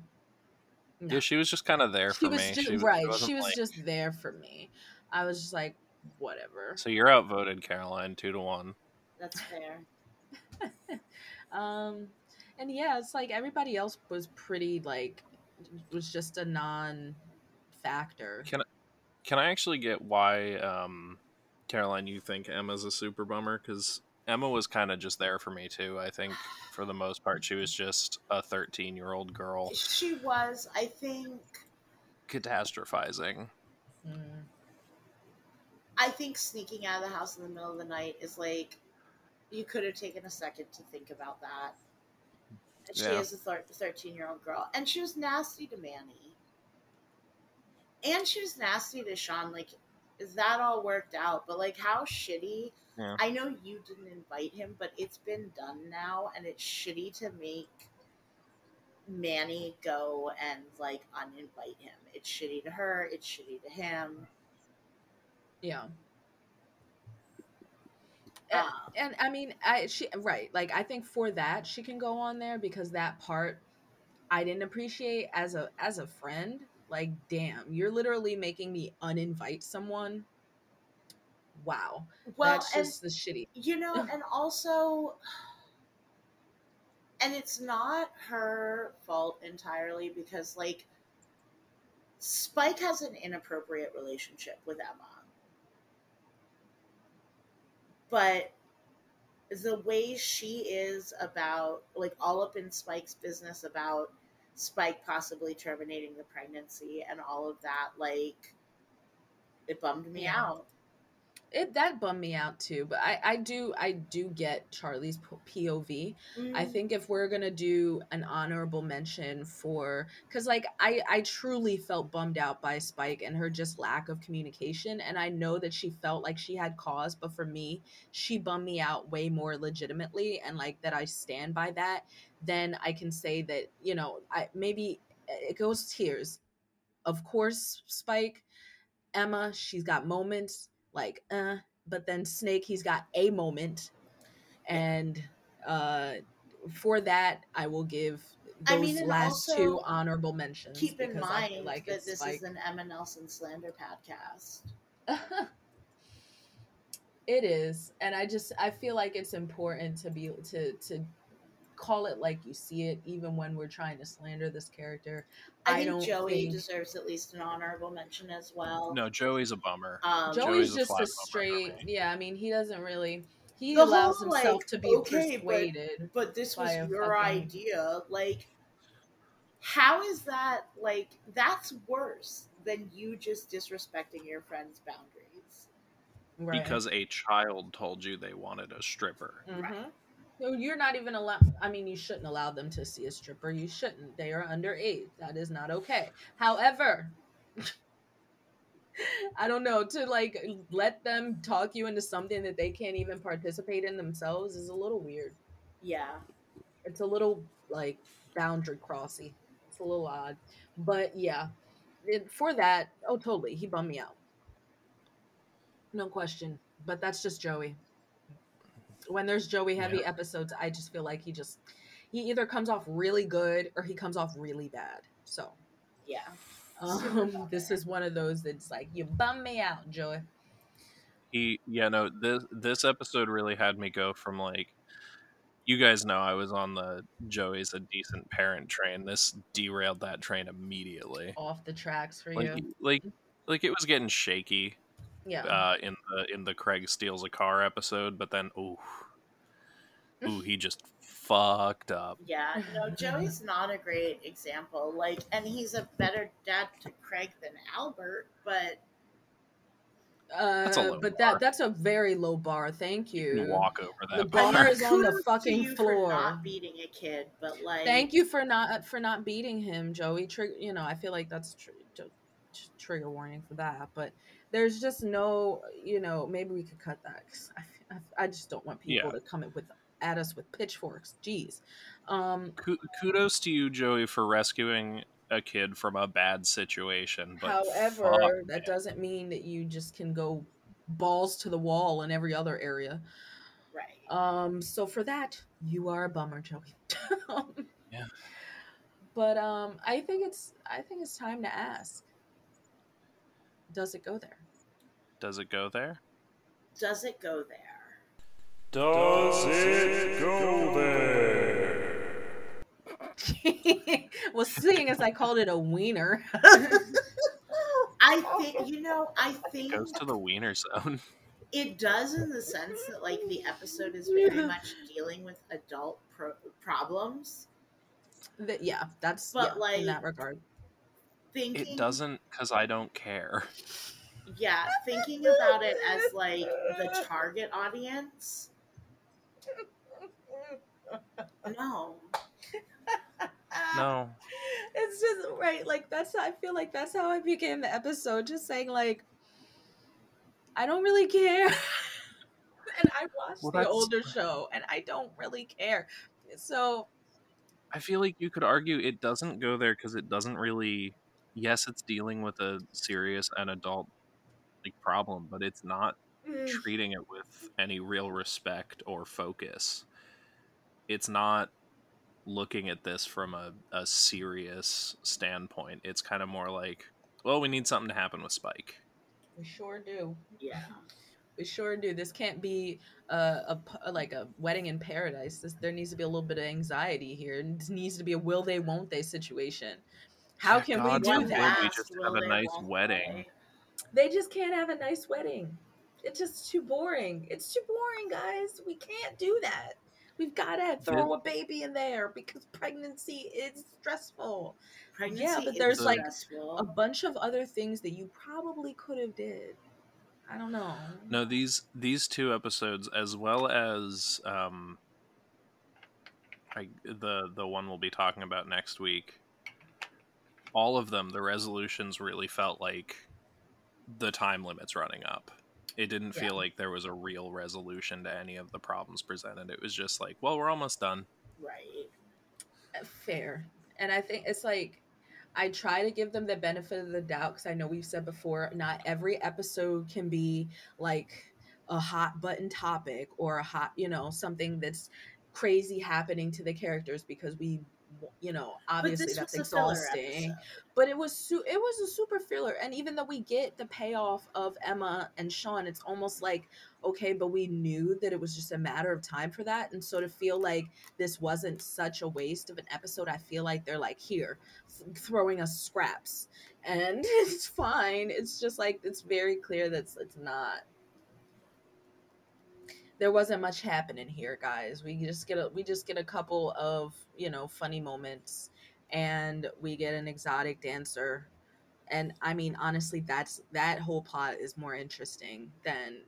Yeah, she was just kind of there she for was me. Just, she right, she was like... just there for me. I was just like, whatever. So you're outvoted, Caroline, two to one. That's fair. um, and yeah, it's like everybody else was pretty like was just a non-factor. Can I, can I actually get why, um, Caroline, you think Emma's a super bummer? Because Emma was kind of just there for me too. I think for the most part, she was just a 13 year old girl. She was, I think, catastrophizing. Mm. I think sneaking out of the house in the middle of the night is like you could have taken a second to think about that. She yeah. is a 13 year old girl, and she was nasty to Manny, and she was nasty to Sean. Like is that all worked out, but like how shitty yeah. I know you didn't invite him, but it's been done now, and it's shitty to make Manny go and like uninvite him. It's shitty to her. It's shitty to him. Yeah. And, um, and, I mean, I she right. Like I think for that she can go on there because that part I didn't appreciate as a as a friend. Like, damn, you're literally making me uninvite someone wow. Well, that's just the shitty. You know, and also, and it's not her fault entirely because, like, Spike has an inappropriate relationship with Emma. But the way she is about, like, all up in Spike's business about Spike possibly terminating the pregnancy and all of that, like, it bummed me yeah. out it that bummed me out too but i i do i do get charlie's pov mm-hmm. i think if we're gonna do an honorable mention for because like i i truly felt bummed out by spike and her just lack of communication and i know that she felt like she had cause but for me she bummed me out way more legitimately and like that i stand by that then i can say that you know i maybe it goes tears of course spike emma she's got moments like uh but then snake he's got a moment. And uh for that i will give those I mean, last two honorable mentions keep in mind like that this like... is an emma nelson slander podcast. It is. And i just i feel like it's important to be to to call it like you see it, even when we're trying to slander this character. I, I think Joey think... deserves at least an honorable mention as well. No, Joey's a bummer. Um, Joey's, Joey's, just a, a straight. Yeah, I mean, he doesn't really. He the allows whole, himself like, to be okay, persuaded. But, but this was your fucking... idea. Like, how is that? Like, that's worse than you just disrespecting your friend's boundaries. Right. Because a child told you they wanted a stripper. Mm-hmm. Right. You're not even allowed. I mean, you shouldn't allow them to see a stripper. You shouldn't. They are underage. That is not okay. However, I don't know to like let them talk you into something that they can't even participate in themselves is a little weird. Yeah, it's a little like boundary crossy. It's a little odd, but yeah, it, for that, oh totally, he bummed me out. No question. But that's just Joey when there's Joey heavy yeah. episodes, I just feel like he just he either comes off really good or he comes off really bad. So yeah. Um, this is one of those that's like you bum me out, Joey. He yeah no this this episode really had me go from like you guys know I was on the Joey's a decent parent train. This derailed that train immediately. Off the tracks for like, you. Like like it was getting shaky. Yeah. Uh, in the in the Craig steals a car episode, but then ooh, ooh, he just fucked up. Yeah, no, Joey's not a great example. Like, and he's a better dad to Craig than Albert, but uh, but bar. that that's a very low bar. Thank you. you walk over that. The bar is on the fucking floor. not beating a kid, but like, thank you for not for not beating him, Joey. Tr- you know, I feel like that's tr- tr- trigger warning for that. But there's just no, you know, maybe we could cut that. Cause I, I, I just don't want people yeah. to come in with at us with pitchforks. Jeez. Um, kudos to you, Joey, for rescuing a kid from a bad situation. But however, that man. doesn't mean that you just can go balls to the wall in every other area. Right. Um. So for that, you are a bummer, Joey. yeah. But um, I think it's I think it's time to ask. Does it go there? Does it go there? Does it go there? Does it go there? well, seeing as I called it a wiener. I think you know. I think it goes to the wiener zone. It does in the sense that like the episode is very much dealing with adult pro- problems. That yeah, that's but yeah, like in that regard. Thinking, it doesn't because I don't care. Yeah, thinking about it as like the target audience. No, no. It's just right. Like that's how I feel like that's how I began the episode. Just saying like I don't really care. and I watched well, the older show and I don't really care. So I feel like you could argue it doesn't go there because it doesn't really yes, it's dealing with a serious and adult like problem, but it's not mm. treating it with any real respect or focus. It's not looking at this from a, a serious standpoint. It's kind of more like, well, we need something to happen with Spike. We sure do. Yeah. We sure do. This can't be a, a like a wedding in paradise. This, there needs to be a little bit of anxiety here. It needs to be a will they won't they situation. How can God we do that? We just have a nice wedding. They just can't have a nice wedding. It's just too boring. It's too boring, guys. We can't do that. We've got to throw a baby in there because pregnancy is stressful. Pregnancy yeah, but there's like stressful. a bunch of other things that you probably could have did. I don't know. No, these these two episodes, as well as um, I, the the one we'll be talking about next week, all of them, the resolutions really felt like the time limits running up. It didn't yeah. feel like there was a real resolution to any of the problems presented. It was just like, well, we're almost done. Right. Uh, fair. And I think it's like I try to give them the benefit of the doubt because I know we've said before, not every episode can be like a hot button topic or a hot, you know, something that's crazy happening to the characters because we you know obviously that's exhausting but it was su- it was a super filler and even though we get the payoff of emma and sean it's almost like okay but we knew that it was just a matter of time for that and so to feel like this wasn't such a waste of an episode i feel like they're like here th- throwing us scraps. And it's fine it's just like it's very clear that it's, it's not there wasn't much happening here, guys. We just get a we just get a couple of you know funny moments, and we get an exotic dancer, and I mean honestly, that's that whole plot is more interesting than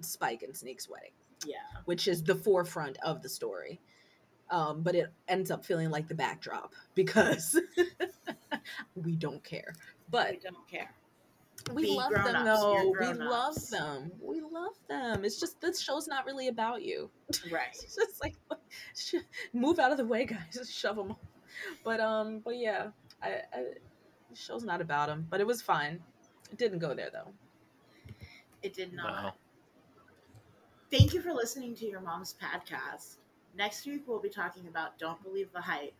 Spike and Snake's wedding. Yeah, which is the forefront of the story. Um, but it ends up feeling like the backdrop because we don't care. But we don't care we love them though. We love them. We love them. It's just this show's not really about you. Right. it's just like move out of the way, guys. Just shove them. But um, but yeah, I, I the show's not about them. But it was fine. It didn't go there though. It did not. No. Thank you for listening to your mom's podcast. Next week we'll be talking about Don't Believe the Hype,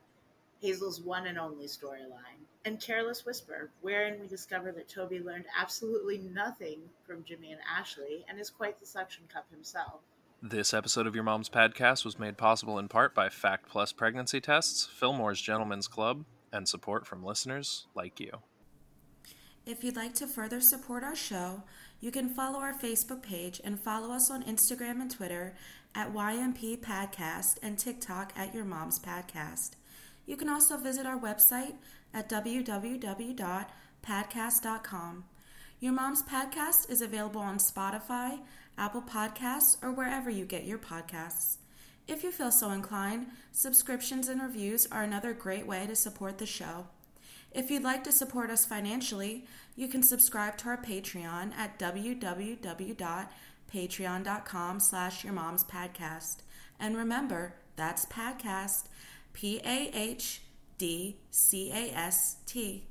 Hazel's one and only storyline and Careless Whisper, wherein we discover that Toby learned absolutely nothing from Jimmy and Ashley and is quite the suction cup himself. This episode of Your Mom's Podcast was made possible in part by Fact Plus Pregnancy Tests, Fillmore's Gentlemen's Club, and support from listeners like you. If you'd like to further support our show, you can follow our Facebook page and follow us on Instagram and Twitter at YMP Podcast and TikTok at Your Mom's Podcast. You can also visit our website at www.podcast.com. Your Mom's Podcast is available on Spotify, Apple Podcasts, or wherever you get your podcasts. If you feel so inclined, subscriptions and reviews are another great way to support the show. If you'd like to support us financially, you can subscribe to our Patreon at www.patreon.com slash your mom's podcast. And remember, that's podcast, D C A S T.